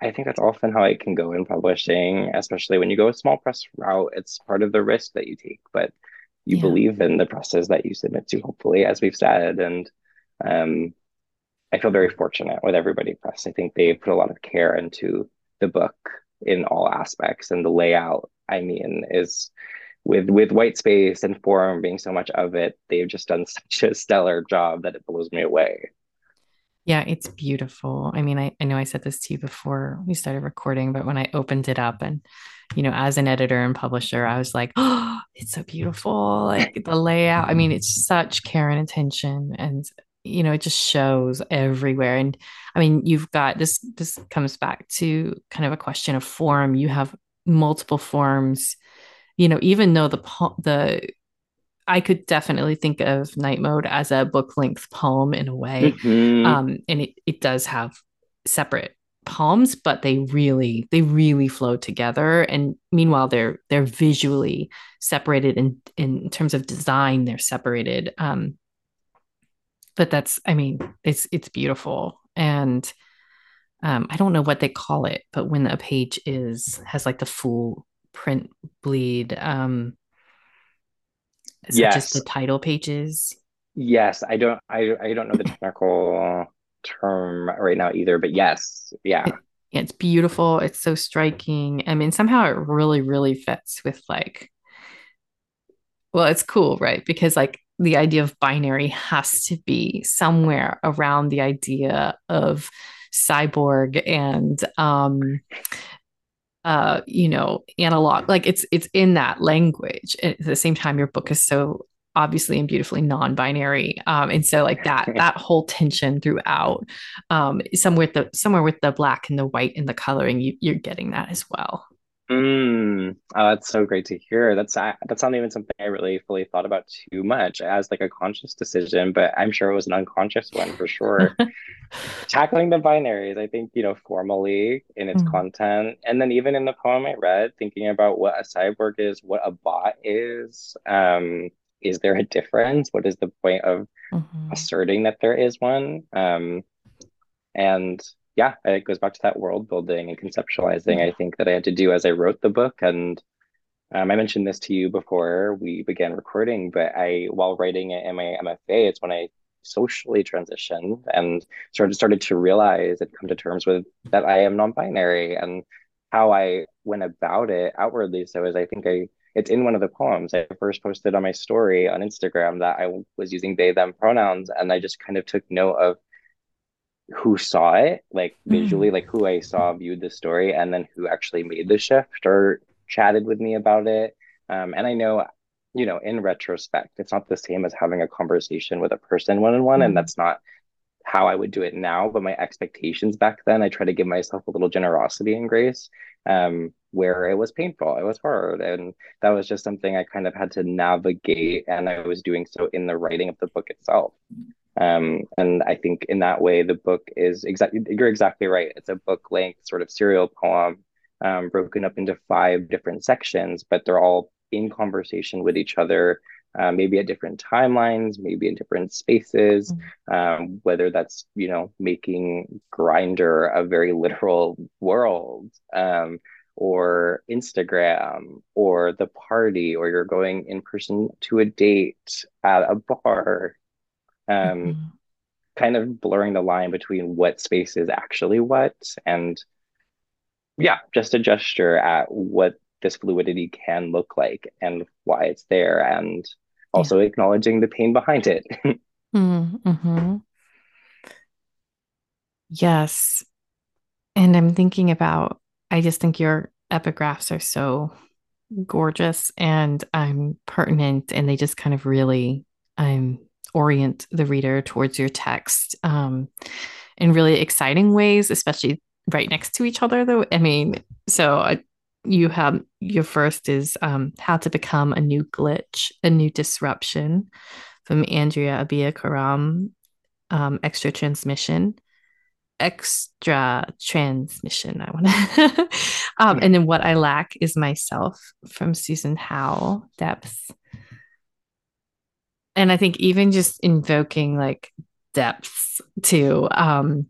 I think that's often how it can go in publishing, especially when you go a small press route. It's part of the risk that you take, but you yeah. believe in the presses that you submit to, hopefully, as we've said. And um, I feel very fortunate with everybody press. I think they put a lot of care into the book in all aspects, and the layout. I mean, is with with white space and form being so much of it, they've just done such a stellar job that it blows me away. Yeah, it's beautiful. I mean, I, I know I said this to you before we started recording, but when I opened it up and, you know, as an editor and publisher, I was like, oh, it's so beautiful. Like the layout. I mean, it's such care and attention. And, you know, it just shows everywhere. And I mean, you've got this, this comes back to kind of a question of form. You have multiple forms, you know, even though the, the, I could definitely think of Night Mode as a book length poem in a way. Mm-hmm. Um, and it, it does have separate poems, but they really, they really flow together. And meanwhile, they're they're visually separated in in terms of design, they're separated. Um, but that's, I mean, it's it's beautiful. And um, I don't know what they call it, but when a page is has like the full print bleed, um, is yes. just the title pages? Yes, I don't I I don't know the technical term right now either, but yes, yeah. It, it's beautiful. It's so striking. I mean, somehow it really, really fits with like, well, it's cool, right? Because like the idea of binary has to be somewhere around the idea of cyborg and um uh, you know, analog. Like it's it's in that language. At the same time, your book is so obviously and beautifully non-binary um, and so like that that whole tension throughout um, somewhere with the somewhere with the black and the white and the coloring you, you're getting that as well Mm. Oh, that's so great to hear. That's that's not even something I really fully thought about too much as like a conscious decision, but I'm sure it was an unconscious one for sure. Tackling the binaries, I think, you know, formally in its mm. content, and then even in the poem I read, thinking about what a cyborg is, what a bot is. Um, is there a difference? What is the point of mm-hmm. asserting that there is one? Um, and yeah, it goes back to that world building and conceptualizing. I think that I had to do as I wrote the book, and um, I mentioned this to you before we began recording. But I, while writing it in my MFA, it's when I socially transitioned and started started to realize and come to terms with that I am non-binary and how I went about it outwardly. So, as I think I it's in one of the poems I first posted on my story on Instagram that I was using they them pronouns, and I just kind of took note of who saw it like visually mm. like who i saw viewed the story and then who actually made the shift or chatted with me about it um, and i know you know in retrospect it's not the same as having a conversation with a person one-on-one mm. and that's not how i would do it now but my expectations back then i try to give myself a little generosity and grace um, where it was painful it was hard and that was just something i kind of had to navigate and i was doing so in the writing of the book itself um, and I think in that way, the book is exactly, you're exactly right. It's a book length sort of serial poem um, broken up into five different sections, but they're all in conversation with each other, uh, maybe at different timelines, maybe in different spaces, mm-hmm. um, whether that's, you know, making Grindr a very literal world. Um, or Instagram or the party, or you're going in person to a date at a bar um, mm-hmm. kind of blurring the line between what space is actually what and yeah just a gesture at what this fluidity can look like and why it's there and also yeah. acknowledging the pain behind it mm-hmm. yes and i'm thinking about i just think your epigraphs are so gorgeous and um pertinent and they just kind of really um orient the reader towards your text um, in really exciting ways, especially right next to each other. Though I mean, so I, you have your first is um, How to Become a New Glitch, a New Disruption from Andrea Abi-Karam, um, Extra Transmission. Extra transmission, I want to. um, and then what I lack is myself from Susan Howe, Debths. And I think even just invoking like Debths to um,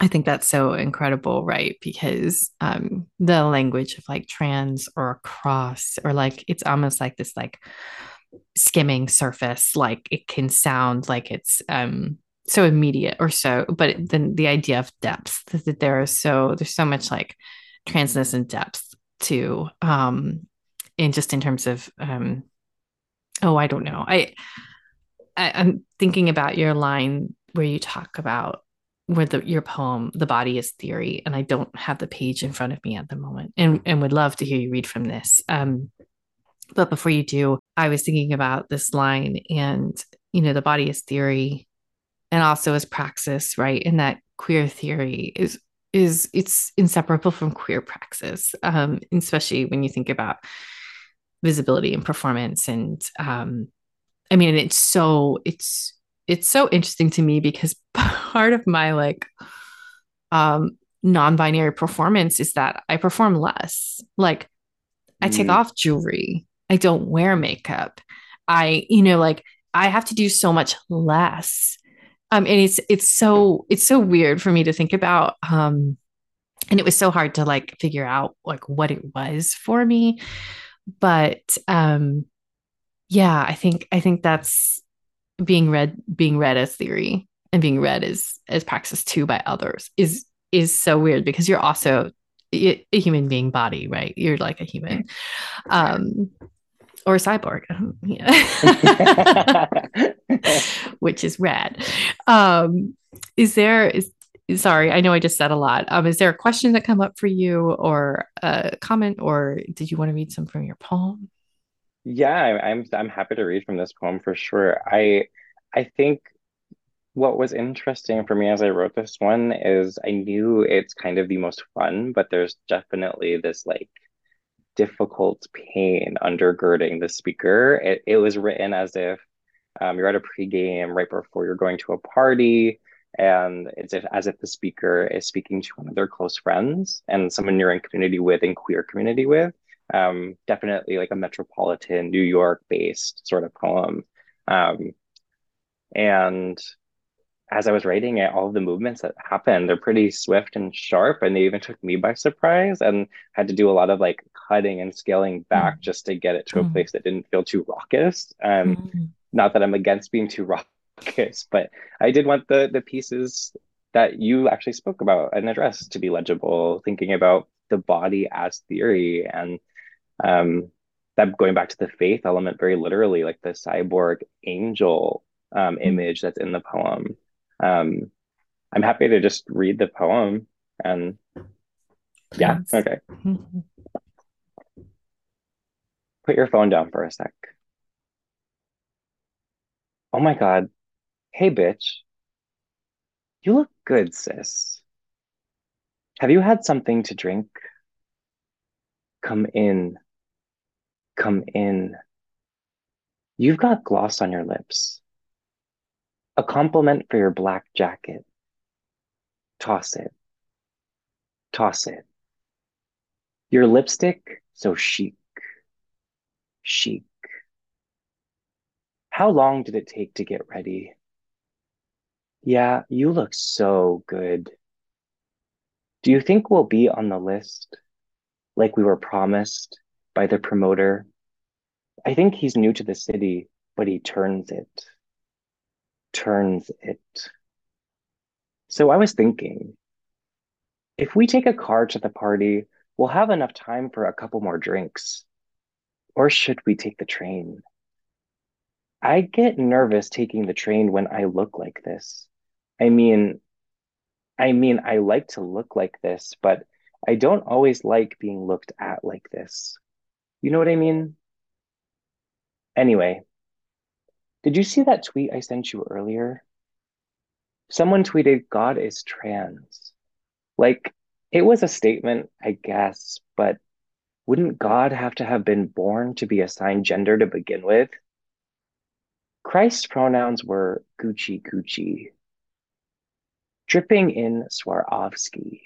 I think that's so incredible, right? Because um, the language of like trans or across, or like it's almost like this like skimming surface, like it can sound like it's um, so immediate or so, but then the idea of depth that there is so there's so much like transness and depth to um, in just in terms of um, oh, I don't know, I, I I'm thinking about your line where you talk about where the your poem the body is theory and i don't have the page in front of me at the moment and and would love to hear you read from this. Um but before you do i was thinking about this line and you know the body is theory and also as praxis right? And that queer theory is is it's inseparable from queer praxis um especially when you think about visibility and performance and um i mean it's so it's it's so interesting to me because part of my like um non-binary performance is that I perform less. Like I take mm. off jewelry. I don't wear makeup. I, you know, like I have to do so much less. Um, and it's it's so it's so weird for me to think about. Um, and it was so hard to like figure out like what it was for me. But um, yeah, I think I think that's being read being read as theory and being read as as praxis too by others is is so weird because you're also a, human being body right? You're like a human. Um or a cyborg. Which is rad. Um is there is sorry i know i just said a lot. Um is there a question that come up for you or a comment or did you want to read some from your poem yeah, I'm I'm happy to read from this poem for sure. I I think what was interesting for me as I wrote this one is I knew it's kind of the most fun, but there's definitely this like difficult pain undergirding the speaker. It it was written as if um, you're at a pregame right before you're going to a party, and it's if, as if the speaker is speaking to one of their close friends and someone you're in community with and queer community with um, definitely like a metropolitan New York based sort of poem. Um, and as I was writing it, all of the movements that happened, they're pretty swift and sharp, and they even took me by surprise and had to do a lot of like cutting and scaling back mm. just to get it to mm. a place that didn't feel too raucous. Um, mm. Not that I'm against being too raucous, but I did want the the pieces that you actually spoke about and addressed to be legible, thinking about the body as theory and um, that going back to the faith element very literally like the cyborg angel um, mm-hmm. image that's in the poem. Um, i'm happy to just read the poem and yeah okay. Mm-hmm. put your phone down for a sec. Oh my god. Hey bitch. You look good sis. Have you had something to drink? Come in come in. You've got gloss on your lips. A compliment for your black jacket. Toss it. Toss it. Your lipstick, so chic. Chic. How long did it take to get ready? Yeah, you look so good. Do you think we'll be on the list like we were promised by the promoter. I think he's new to the city, but he turns it. Turns it. So I was thinking, if we take a car to the party, we'll have enough time for a couple more drinks. Or should we take the train? I get nervous taking the train when I look like this. I mean, I mean, I like to look like this, but I don't always like being looked at like this. You know what I mean? Anyway, did you see that tweet I sent you earlier? Someone tweeted, God is trans. Like, it was a statement, I guess, but Wouldn't God have to have been born to be assigned gender to begin with? Christ's pronouns were Gucci Gucci, dripping in Swarovski.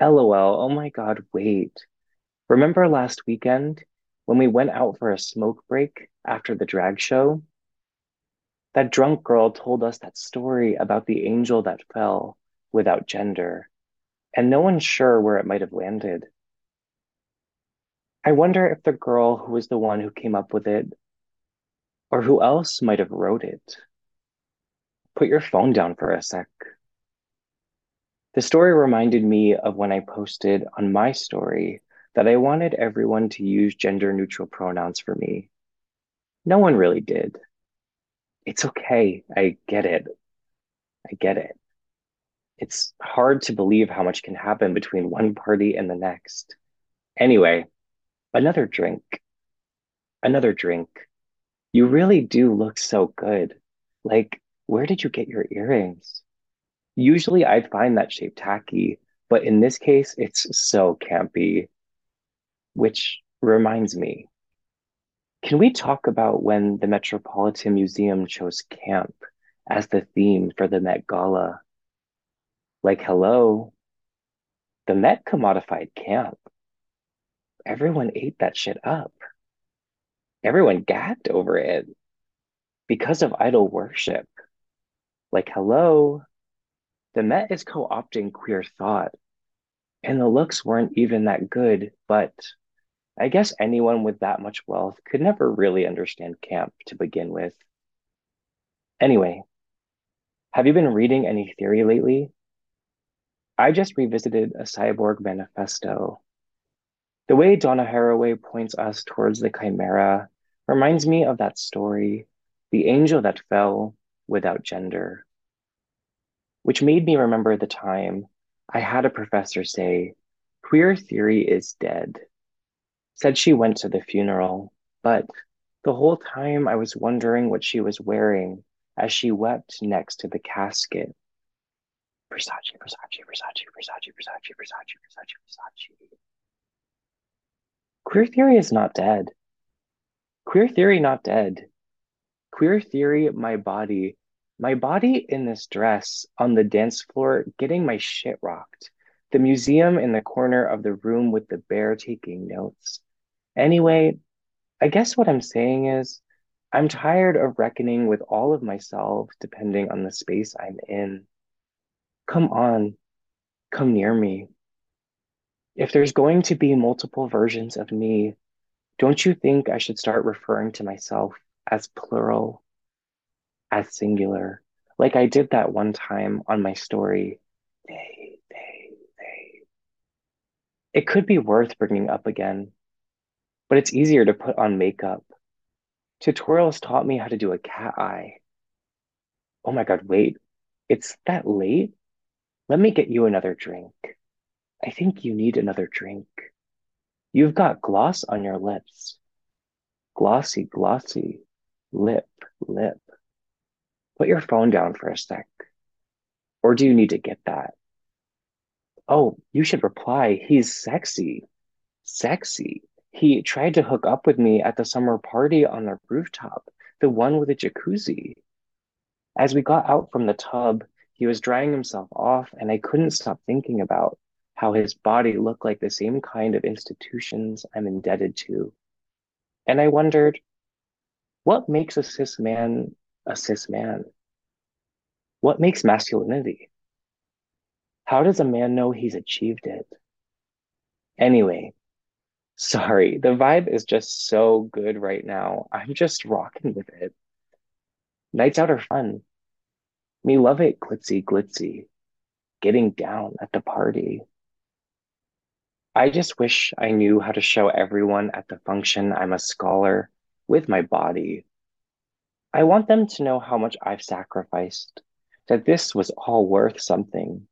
LOL, oh my God, wait. Remember last weekend when we went out for a smoke break after the drag show? That drunk girl told us that story about the angel that fell without gender, and no one's sure where it might have landed. I wonder if the girl who was the one who came up with it, or who else might have wrote it. Put your phone down for a sec. The story reminded me of when I posted on my story that I wanted everyone to use gender neutral pronouns for me. No one really did. It's okay. I get it. I get it. It's hard to believe how much can happen between one party and the next. Anyway, Another drink. Another drink. You really do look so good. Like, where did you get your earrings? Usually I'd find that shape tacky, but in this case, it's so campy. Which reminds me, can we talk about when the Metropolitan Museum chose camp as the theme for the Met Gala? Like, hello, the Met commodified camp everyone ate that shit up. Everyone gagged over it because of idol worship. Like, hello, the Met is co opting queer thought, and the looks weren't even that good, but I guess anyone with that much wealth could never really understand camp to begin with. Anyway, have you been reading any theory lately? I just revisited a cyborg manifesto the way Donna Haraway points us towards the chimera reminds me of that story, The Angel That Fell Without Gender, which made me remember the time I had a professor say, Queer theory is dead. Said she went to the funeral, but the whole time I was wondering what she was wearing as she wept next to the casket. Versace, Versace, Versace, Versace, Versace, Versace, Versace, Versace. Queer theory is not dead. Queer theory not dead. Queer theory, my body. My body in this dress on the dance floor getting my shit rocked. The museum in the corner of the room with the bear taking notes. Anyway, I guess what I'm saying is I'm tired of reckoning with all of myself depending on the space I'm in. Come on, come near me. If there's going to be multiple versions of me, don't you think I should start referring to myself as plural, as singular, like I did that one time on my story? They, they, they. It could be worth bringing up again, but it's easier to put on makeup. Tutorials taught me how to do a cat eye. Oh my God, wait, it's that late? Let me get you another drink. I think you need another drink. You've got gloss on your lips. Glossy, glossy, lip, lip. Put your phone down for a sec. Or do you need to get that? Oh, you should reply. He's sexy. Sexy. He tried to hook up with me at the summer party on the rooftop, the one with the jacuzzi. As we got out from the tub, he was drying himself off, and I couldn't stop thinking about how his body looked like the same kind of institutions I'm indebted to. And I wondered, what makes a cis man a cis man? What makes masculinity? How does a man know he's achieved it? Anyway, sorry, the vibe is just so good right now. I'm just rocking with it. Nights out are fun. Me love it glitzy glitzy, getting down at the party. I just wish I knew how to show everyone at the function I'm a scholar with my body. I want them to know how much I've sacrificed, that this was all worth something.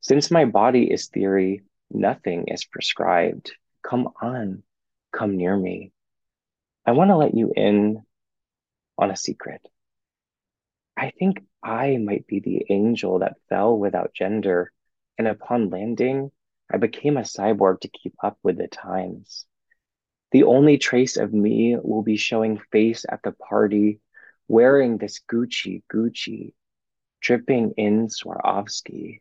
Since my body is theory, nothing is prescribed. Come on, come near me. I want to let you in on a secret. I think I might be the angel that fell without gender, and upon landing, I became a cyborg to keep up with the times. The only trace of me will be showing face at the party, wearing this Gucci Gucci, dripping in Swarovski.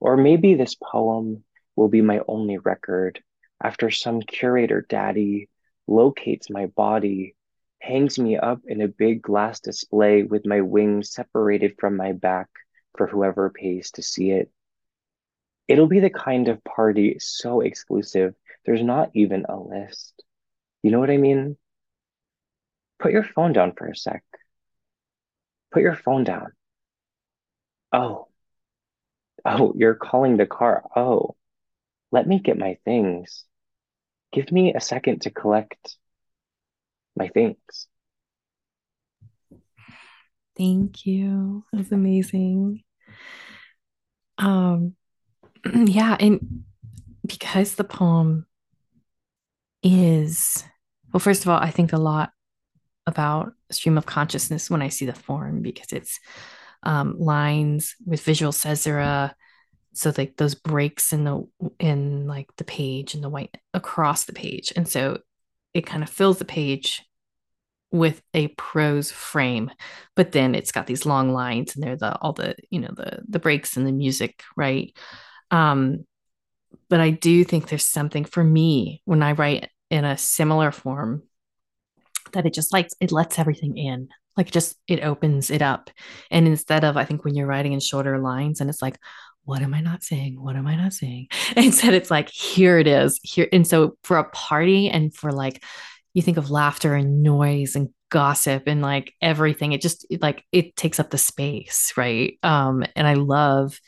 Or maybe this poem will be my only record after some curator daddy locates my body, hangs me up in a big glass display with my wings separated from my back for whoever pays to see it. It'll be the kind of party so exclusive, there's not even a list. You know what I mean? Put your phone down for a sec. Put your phone down. Oh. Oh, you're calling the car. Oh. Let me get my things. Give me a second to collect my things. Thank you. That's amazing. Um yeah, and because the poem is well, first of all, I think a lot about stream of consciousness when I see the form because it's um, lines with visual caesura. So like those breaks in the in like the page and the white across the page, and so it kind of fills the page with a prose frame, but then it's got these long lines and they're the all the you know the the breaks and the music, right? Um, but I do think there's something for me when I write in a similar form that it just like it lets everything in like just it opens it up and instead of i think when you're writing in shorter lines and it's like what am i not saying? What am i not saying? Instead it's like here it is. Here and so for a party and for like you think of laughter and noise and gossip and like everything it just like it takes up the space right? Um and i love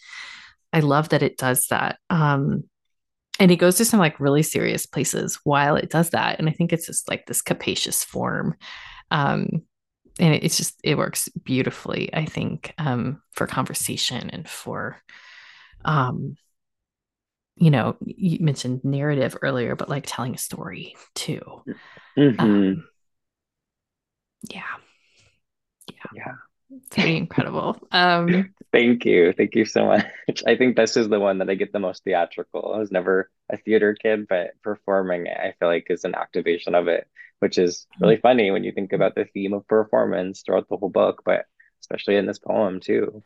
i love that it does that. Um and it goes to some like really serious places while it does that and i think it's just like this capacious form. Um and it's just it works beautifully i think um for conversation and for um you know you mentioned narrative earlier but like telling a story too mm-hmm. um, yeah yeah yeah it's pretty incredible. Um, Thank you. Thank you so much. I think this is the one that I get the most theatrical. I was never a theater kid, but performing it, I feel like is an activation of it, which is really funny when you think about the theme of performance throughout the whole book, but especially in this poem too.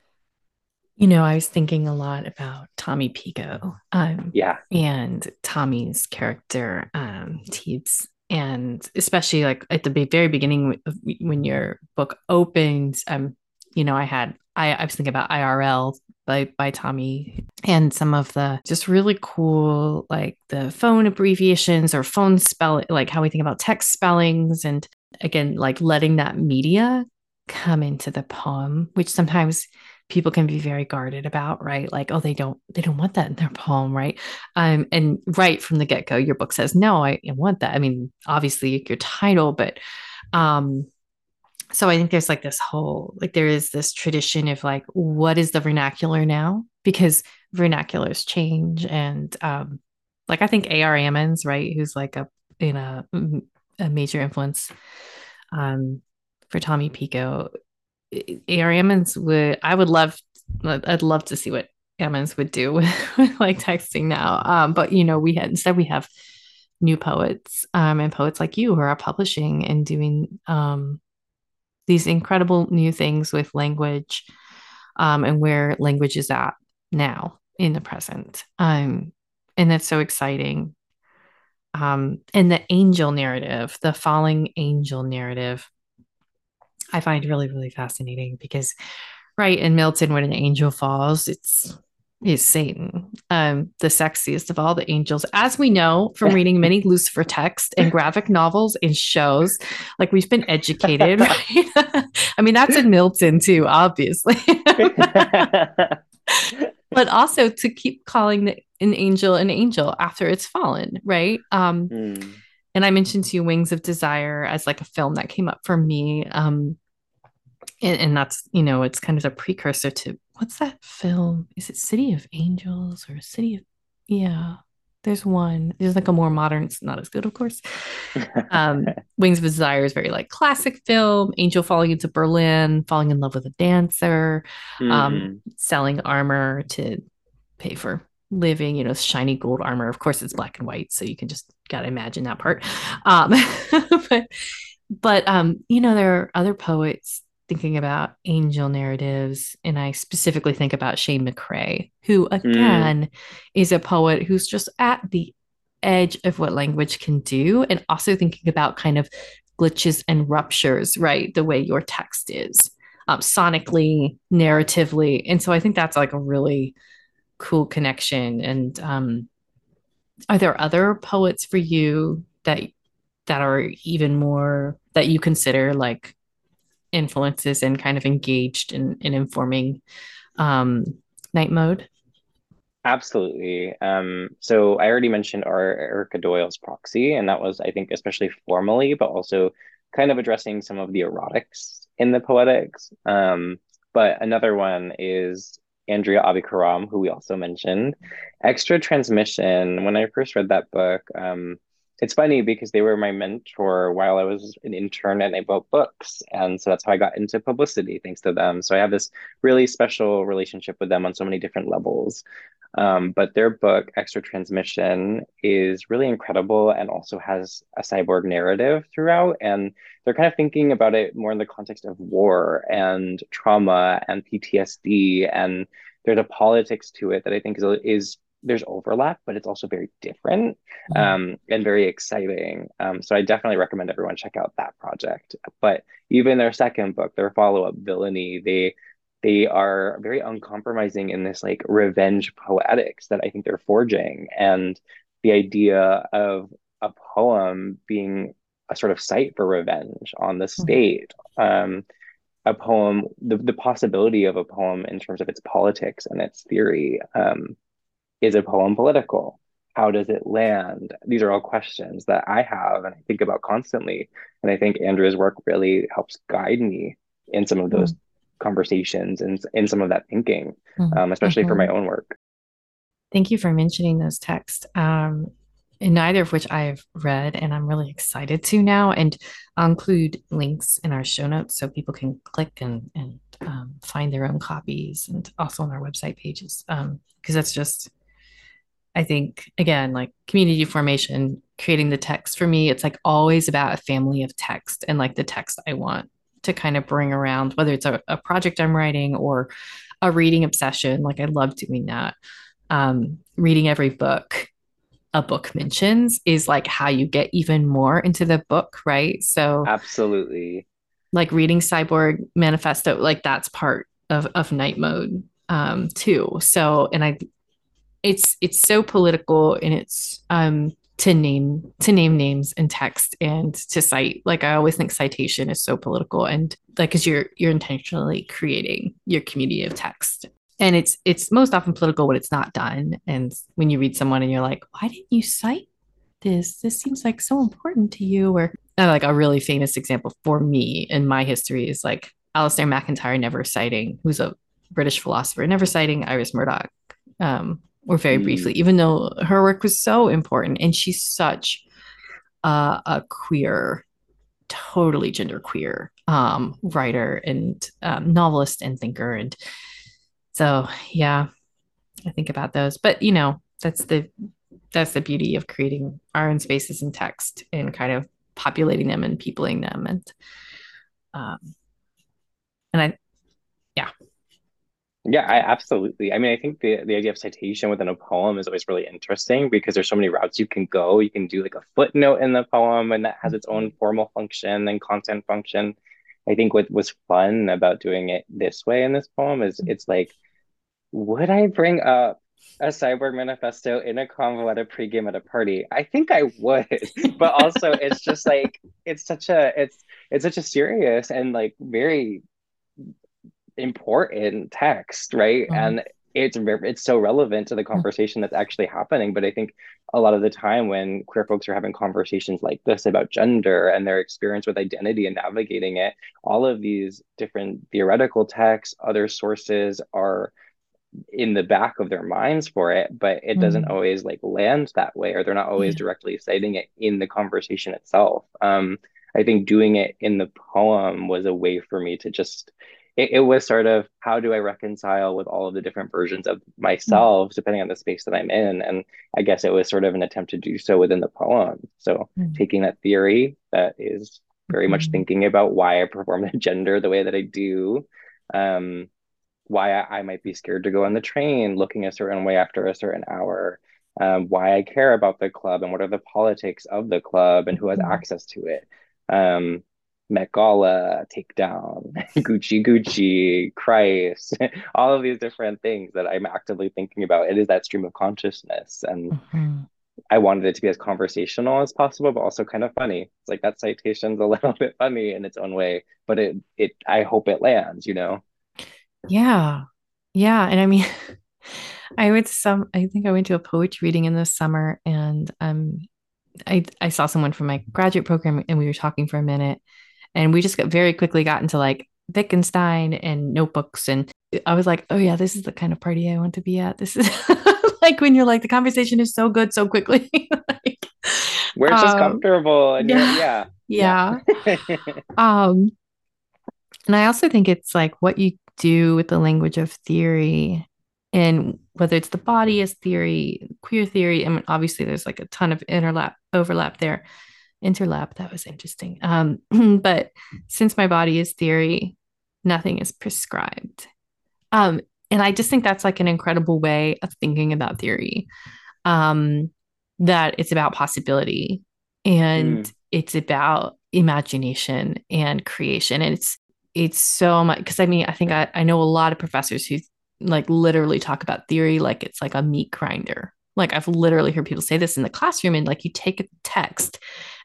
You know, I was thinking a lot about Tommy Pico. Um, yeah. And Tommy's character, um, Teebs, and especially like at the very beginning when your book opens um you know i had i, I was thinking about irl by by tommy and some of the just really cool like the phone abbreviations or phone spell like how we think about text spellings and again like letting that media come into the poem which sometimes people can be very guarded about right? Like oh they don't they don't want that in their poem right? Um and right from the get-go your book says no I, I want that. I mean obviously your title but um so i think there's like this whole like there is this tradition of like what is the vernacular now? Because vernaculars change and um like i think ar ammons right who's like a in a, a major influence um for tommy pico AR Ammons would I would love I'd love to see what Ammons would do with, with like texting now. Um, but you know, we had instead we have new poets um, and poets like you who are publishing and doing um, these incredible new things with language um, and where language is at now in the present. Um, and that's so exciting. Um, and the angel narrative, the falling angel narrative, I find really, really fascinating because, right, in Milton, when an angel falls, it's is Satan, um, the sexiest of all the angels, as we know from reading many Lucifer texts and graphic novels and shows. Like we've been educated, right? I mean, that's in Milton too, obviously. but also to keep calling the, an angel an angel after it's fallen, right? Um, mm and I mentioned to you Wings of Desire as like a film that came up for me. Um, and, and, that's you know it's kind of a precursor to what's that film? Is it City of Angels or City of yeah? There's one. There's like a more modern. It's not as good, of course. Um, Wings of Desire is very like classic film. Angel falling into Berlin, falling in love with a dancer, mm-hmm. um, selling armor to pay for living, you know, shiny gold armor. Of course, it's black and white, so you can just gotta imagine that part. Um, but but um, you know, there are other poets thinking about angel narratives, and I specifically think about Shane McCrae, who Mm, again is a poet who's just at the edge of what language can do, and also thinking about kind of glitches and ruptures, right? The way your text is, um, sonically, narratively, and so I think that's like a really cool connection. And um, are there other poets for you that that are even more that you consider like influences and kind of engaged in, in informing um, night mode? absolutely. Um, so I already mentioned R. Erica Doyle's Proxy, and that was, I think, especially formally, but also kind of addressing some of the erotics in the poetics. Um, but another one is Andrea Abi-Karam, who we also mentioned. Extra Transmission, when I first read that book, um, it's funny because they were my mentor while I was an intern at Nightboat Books. And so that's how I got into publicity, thanks to them. So I have this really special relationship with them on so many different levels. Um, but their book, Extra Transmission, is really incredible and also has a cyborg narrative throughout. And they're kind of thinking about it more in the context of war and trauma and PTSD. And there's a politics to it that I think is, is there's overlap, but it's also very different um, and very exciting. Um, so I definitely recommend everyone check out that project. But even their second book, their follow-up, Villainy, they they are very uncompromising in this like revenge poetics that I think they're forging. And the idea of a poem being a sort of site for revenge on the state. Um, a poem, the, the possibility of a poem in terms of its politics and its theory. Um, is a poem political? How does it land? These are all questions that I have and I think about constantly. And I think Andrea's work really helps guide me in some of those conversations and in some of that thinking, um, especially for my own work. Thank you for mentioning those texts. Um, and neither of which I've read, and I'm really excited to now. And I'll include links in our show notes so people can click and and um, find their own copies, and also on our website pages. Um, because that's just, I think, again, like community formation, creating the text for me, it's like always about a family of text and like the text I want to kind of bring around, whether it's a, a project I'm writing or a reading obsession. Like I love doing that. Um, reading every book a book mentions is like how you get even more into the book, right? So absolutely, like reading Cyborg Manifesto, like that's part of of night mode um, too. So and I, it's it's so political and it's um to name to name names in text and to cite. Like i always think citation is so political and like because you're you're intentionally creating your community of text. And it's it's most often political when it's not done. And when you read someone and you're like why didn't you cite this? This seems like so important to you or like a really famous example for me in my history is like Alasdair MacIntyre never citing who's a british philosopher never citing iris murdoch um, or very mm. briefly even though her work was so important and she's such uh, a queer totally gender queer um, writer and um, novelist and thinker and so yeah, I think about those. But you know, that's the that's the beauty of creating our own spaces and text and kind of populating them and peopling them and um and I yeah. Yeah, I absolutely. I mean, I think the the idea of citation within a poem is always really interesting because there's so many routes you can go. You can do like a footnote in the poem and that has its own mm-hmm. formal function and content function. I think what was fun about doing it this way in this poem is it's like would I bring up a cyborg manifesto in a convo at a pregame at a party? I think I would, but also it's just like it's such a it's it's such a serious and like very important text, right? Mm-hmm. And it's it's so relevant to the conversation that's actually happening. But I think a lot of the time when queer folks are having conversations like this about gender and their experience with identity and navigating it, all of these different theoretical texts, other sources are in the back of their minds for it, but it doesn't mm. always like land that way, or they're not always yeah. directly citing it in the conversation itself. Um, I think doing it in the poem was a way for me to just it, it was sort of how do I reconcile with all of the different versions of myself, mm. depending on the space that I'm in. And I guess it was sort of an attempt to do so within the poem. So mm. taking that theory that is very mm-hmm. much thinking about why I perform the gender the way that I do, um, why I, I, might be scared to go on the train looking a certain way after a certain hour, um, why I care about the club and what are the politics of the club and who has mm-hmm. access to it. Um, Met Gala, Takedown, Gucci Gucci, Christ, all of these different things that I'm actively thinking about. It is that stream of consciousness. And mm-hmm. I wanted it to be as conversational as possible, but also kind of funny. It's like that citation's a little bit funny in its own way, but it it I hope it lands, you know. Yeah. Yeah. And I mean I went to some I think I went to a poetry reading in the summer and um I I saw someone from my graduate program and we were talking for a minute and we just got very quickly got into like Wittgenstein and notebooks. And I was like, oh, yeah, this is the kind of party I want to be at. This is like when you're like, the conversation is so good so quickly. like, We're just um, comfortable. And yeah. Yeah. yeah. um, and I also think it's like what you do with the language of theory and whether it's the body as theory, queer theory. I mean, obviously, there's like a ton of interlap overlap there interlap. That was interesting. Um, but since my body is theory, nothing is prescribed. Um, and I just think that's like an incredible way of thinking about theory. Um, that it's about possibility and mm. it's about imagination and creation. And it's it's so much because I mean, I think I, I know a lot of professors who like literally talk about theory like it's like a meat grinder. Like I've literally heard people say this in the classroom, and like you take a text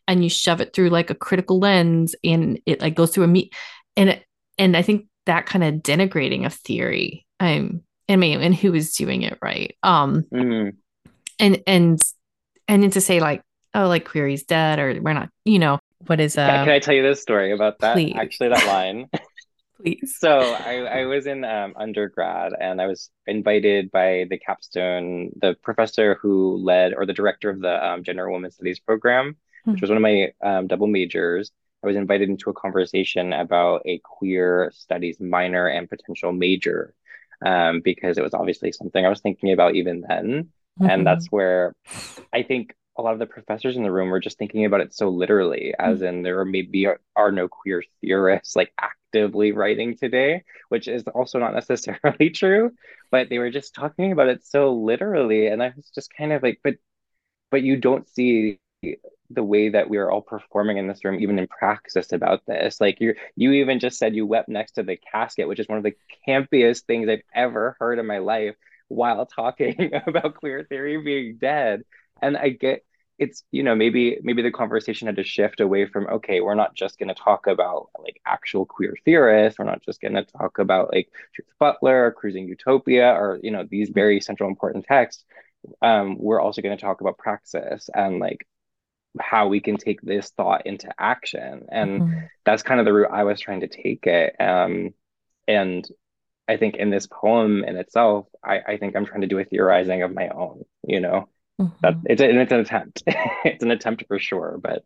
and you shove it through like a critical lens and it like goes through a meat and it, and I think that kind of denigrating of theory um I mean and who is doing it right um mm-hmm. and and and then to say like oh like query's dead or we're not you know what is uh can I tell you this story about that please. actually that line please so I, I was in um, undergrad and I was invited by the capstone the professor who led or the director of the um, gender women studies program which was one of my um, double majors. I was invited into a conversation about a queer studies minor and potential major um, because it was obviously something I was thinking about even then. Mm-hmm. And that's where I think a lot of the professors in the room were just thinking about it so literally, as mm-hmm. in there maybe are, are no queer theorists like actively writing today, which is also not necessarily true, but they were just talking about it so literally. And I was just kind of like, but but you don't see the way that we are all performing in this room, even in praxis about this. Like you you even just said you wept next to the casket, which is one of the campiest things I've ever heard in my life while talking about queer theory being dead. And I get it's you know maybe maybe the conversation had to shift away from okay we're not just going to talk about like actual queer theorists we're not just going to talk about like Judith Butler or cruising utopia or you know these very central important texts um, we're also going to talk about praxis and like how we can take this thought into action and mm-hmm. that's kind of the route i was trying to take it um, and i think in this poem in itself I, I think i'm trying to do a theorizing of my own you know mm-hmm. that it's, a, it's an attempt it's an attempt for sure but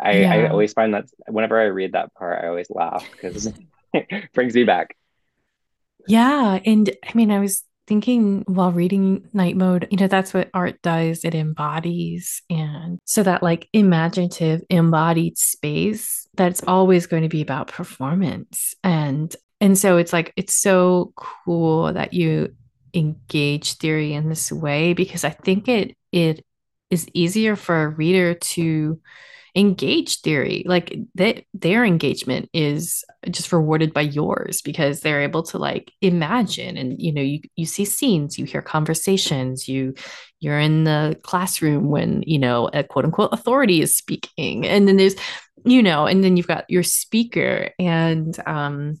I, yeah. I always find that whenever i read that part i always laugh because it brings me back yeah and i mean i was thinking while reading night mode, you know, that's what art does. It embodies. And so that like imaginative embodied space, that's always going to be about performance. And and so it's like it's so cool that you engage theory in this way because I think it it is easier for a reader to engage theory like they, their engagement is just rewarded by yours because they're able to like imagine and you know you, you see scenes you hear conversations you you're in the classroom when you know a quote unquote authority is speaking. And then there's you know and then you've got your speaker and um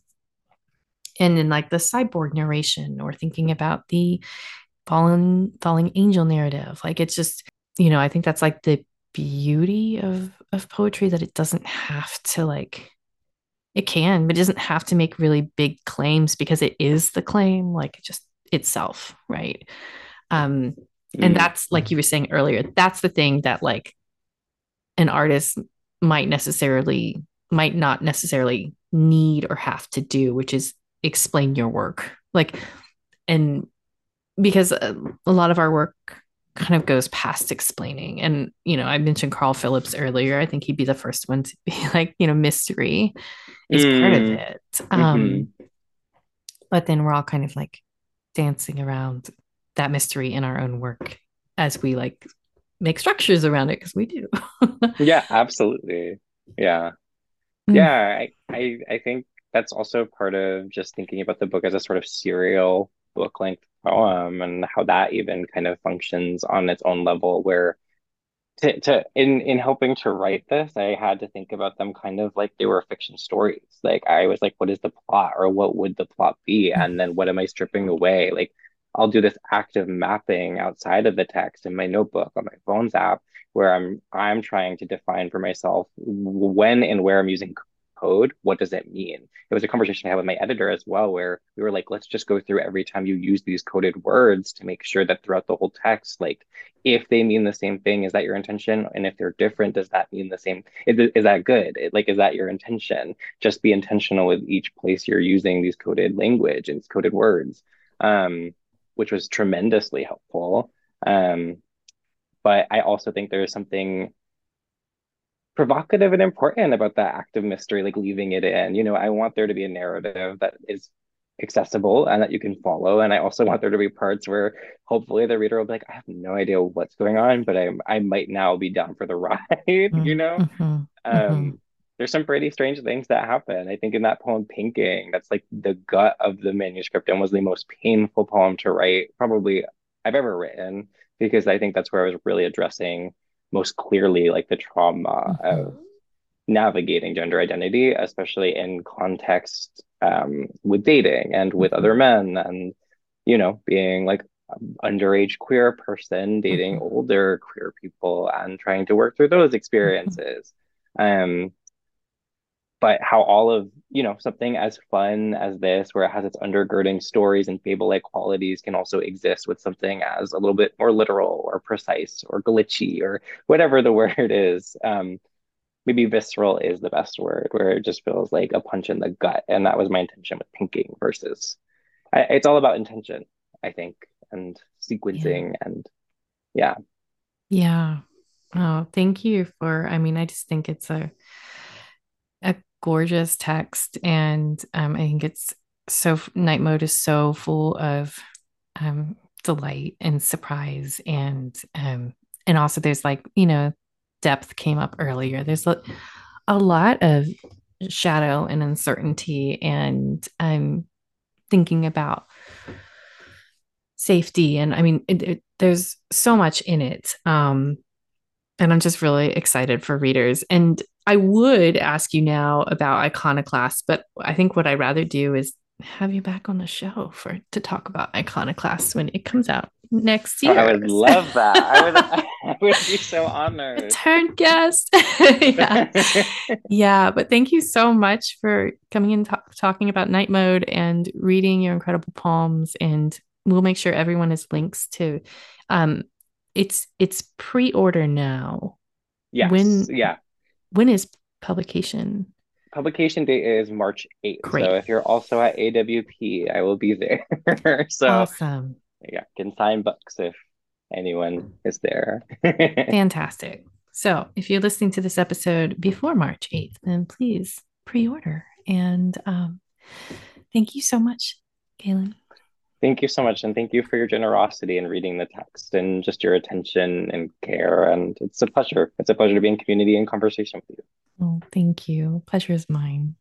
and then like the cyborg narration or thinking about the fallen falling angel narrative. Like it's just you know i think that's like the beauty of of poetry that it doesn't have to like it can but it doesn't have to make really big claims because it is the claim like just itself right um and mm. that's like you were saying earlier that's the thing that like an artist might necessarily might not necessarily need or have to do which is explain your work like and because a, a lot of our work kind of goes past explaining and you know i mentioned carl phillips earlier i think he'd be the first one to be like you know mystery is mm. part of mm. it um mm-hmm. but then we're all kind of like dancing around that mystery in our own work as we like make structures around it because we do yeah absolutely yeah mm. yeah I, I i think that's also part of just thinking about the book as a sort of serial book length poem and how that even kind of functions on its own level where to, to in in helping to write this i had to think about them kind of like they were fiction stories. Like i was like what is the plot or what would the plot be? Mm-hmm. and then what am i stripping away? Like i'll do this active mapping outside of the text in my notebook on my phone's app where i'm i'm trying to define for myself when and where i'm using code, what does it mean? It was a conversation I had with my editor as well, where we were like, let's just go through every time you use these coded words to make sure that throughout the whole text, like if they mean the same thing, is that your intention? And if they're different, does that mean the same? Is, is that good? Like, is that your intention? Just be intentional with each place you're using these coded language and coded words, um, which was tremendously helpful. Um, but I also think there is something provocative and important about that act of mystery, like leaving it in. You know, I want there to be a narrative that is accessible and that you can follow. And I also want there to be parts where hopefully the reader will be like, I have no idea what's going on, but I I might now be down for the ride, mm-hmm. you know? Mm-hmm. Um, mm-hmm. there's some pretty strange things that happen. I think in that poem Pinking, that's like the gut of the manuscript and was the most painful poem to write, probably I've ever written, because I think that's where I was really addressing most clearly like the trauma mm-hmm. of navigating gender identity, especially in context um, with dating and with mm-hmm. other men, and you know, being like underage queer person dating mm-hmm. older queer people and trying to work through those mm-hmm. experiences. Um, but how all of you know something as fun as this where it has its undergirding stories and fable like qualities can also exist with something as a little bit more literal or precise or glitchy or whatever the word is. Um, maybe visceral is the best word where it just feels like a punch in the gut and that was my intention with pinking versus I, it's all about intention i think and sequencing yeah. and yeah. Yeah. Oh thank you for i mean i just think it's a a gorgeous text, and um, I think it's so night mode is so full of um, delight and surprise, and um, and also there's like you know depth came up earlier. There's a, a lot of shadow and uncertainty, and I'm thinking about safety and i mean it, it, there's so much in it um and i'm just really excited for readers and I would ask you now about Iconoclast, but I think what I'd rather do is have you back on the show for to talk about Iconoclast when it comes out next year. Oh, I would love that. I would, I would be so honored. Turn guest. yeah. yeah. But thank you so much for coming and talk, talking about night mode and reading your incredible poems. And we'll make sure everyone has links to um it's it's pre-order now. Yes. When yeah when is publication? Publication date is March 8th. Great. So if you're also at AWP, I will be there. so awesome. Yeah, can sign books if anyone is there. Fantastic. So if you're listening to this episode before March 8th, then please pre-order. And um, thank you so much, Caelan. Thank you so much. And thank you for your generosity in reading the text and just your attention and care. And it's a pleasure. It's a pleasure to be in community and conversation with you. Oh, thank you. Pleasure is mine.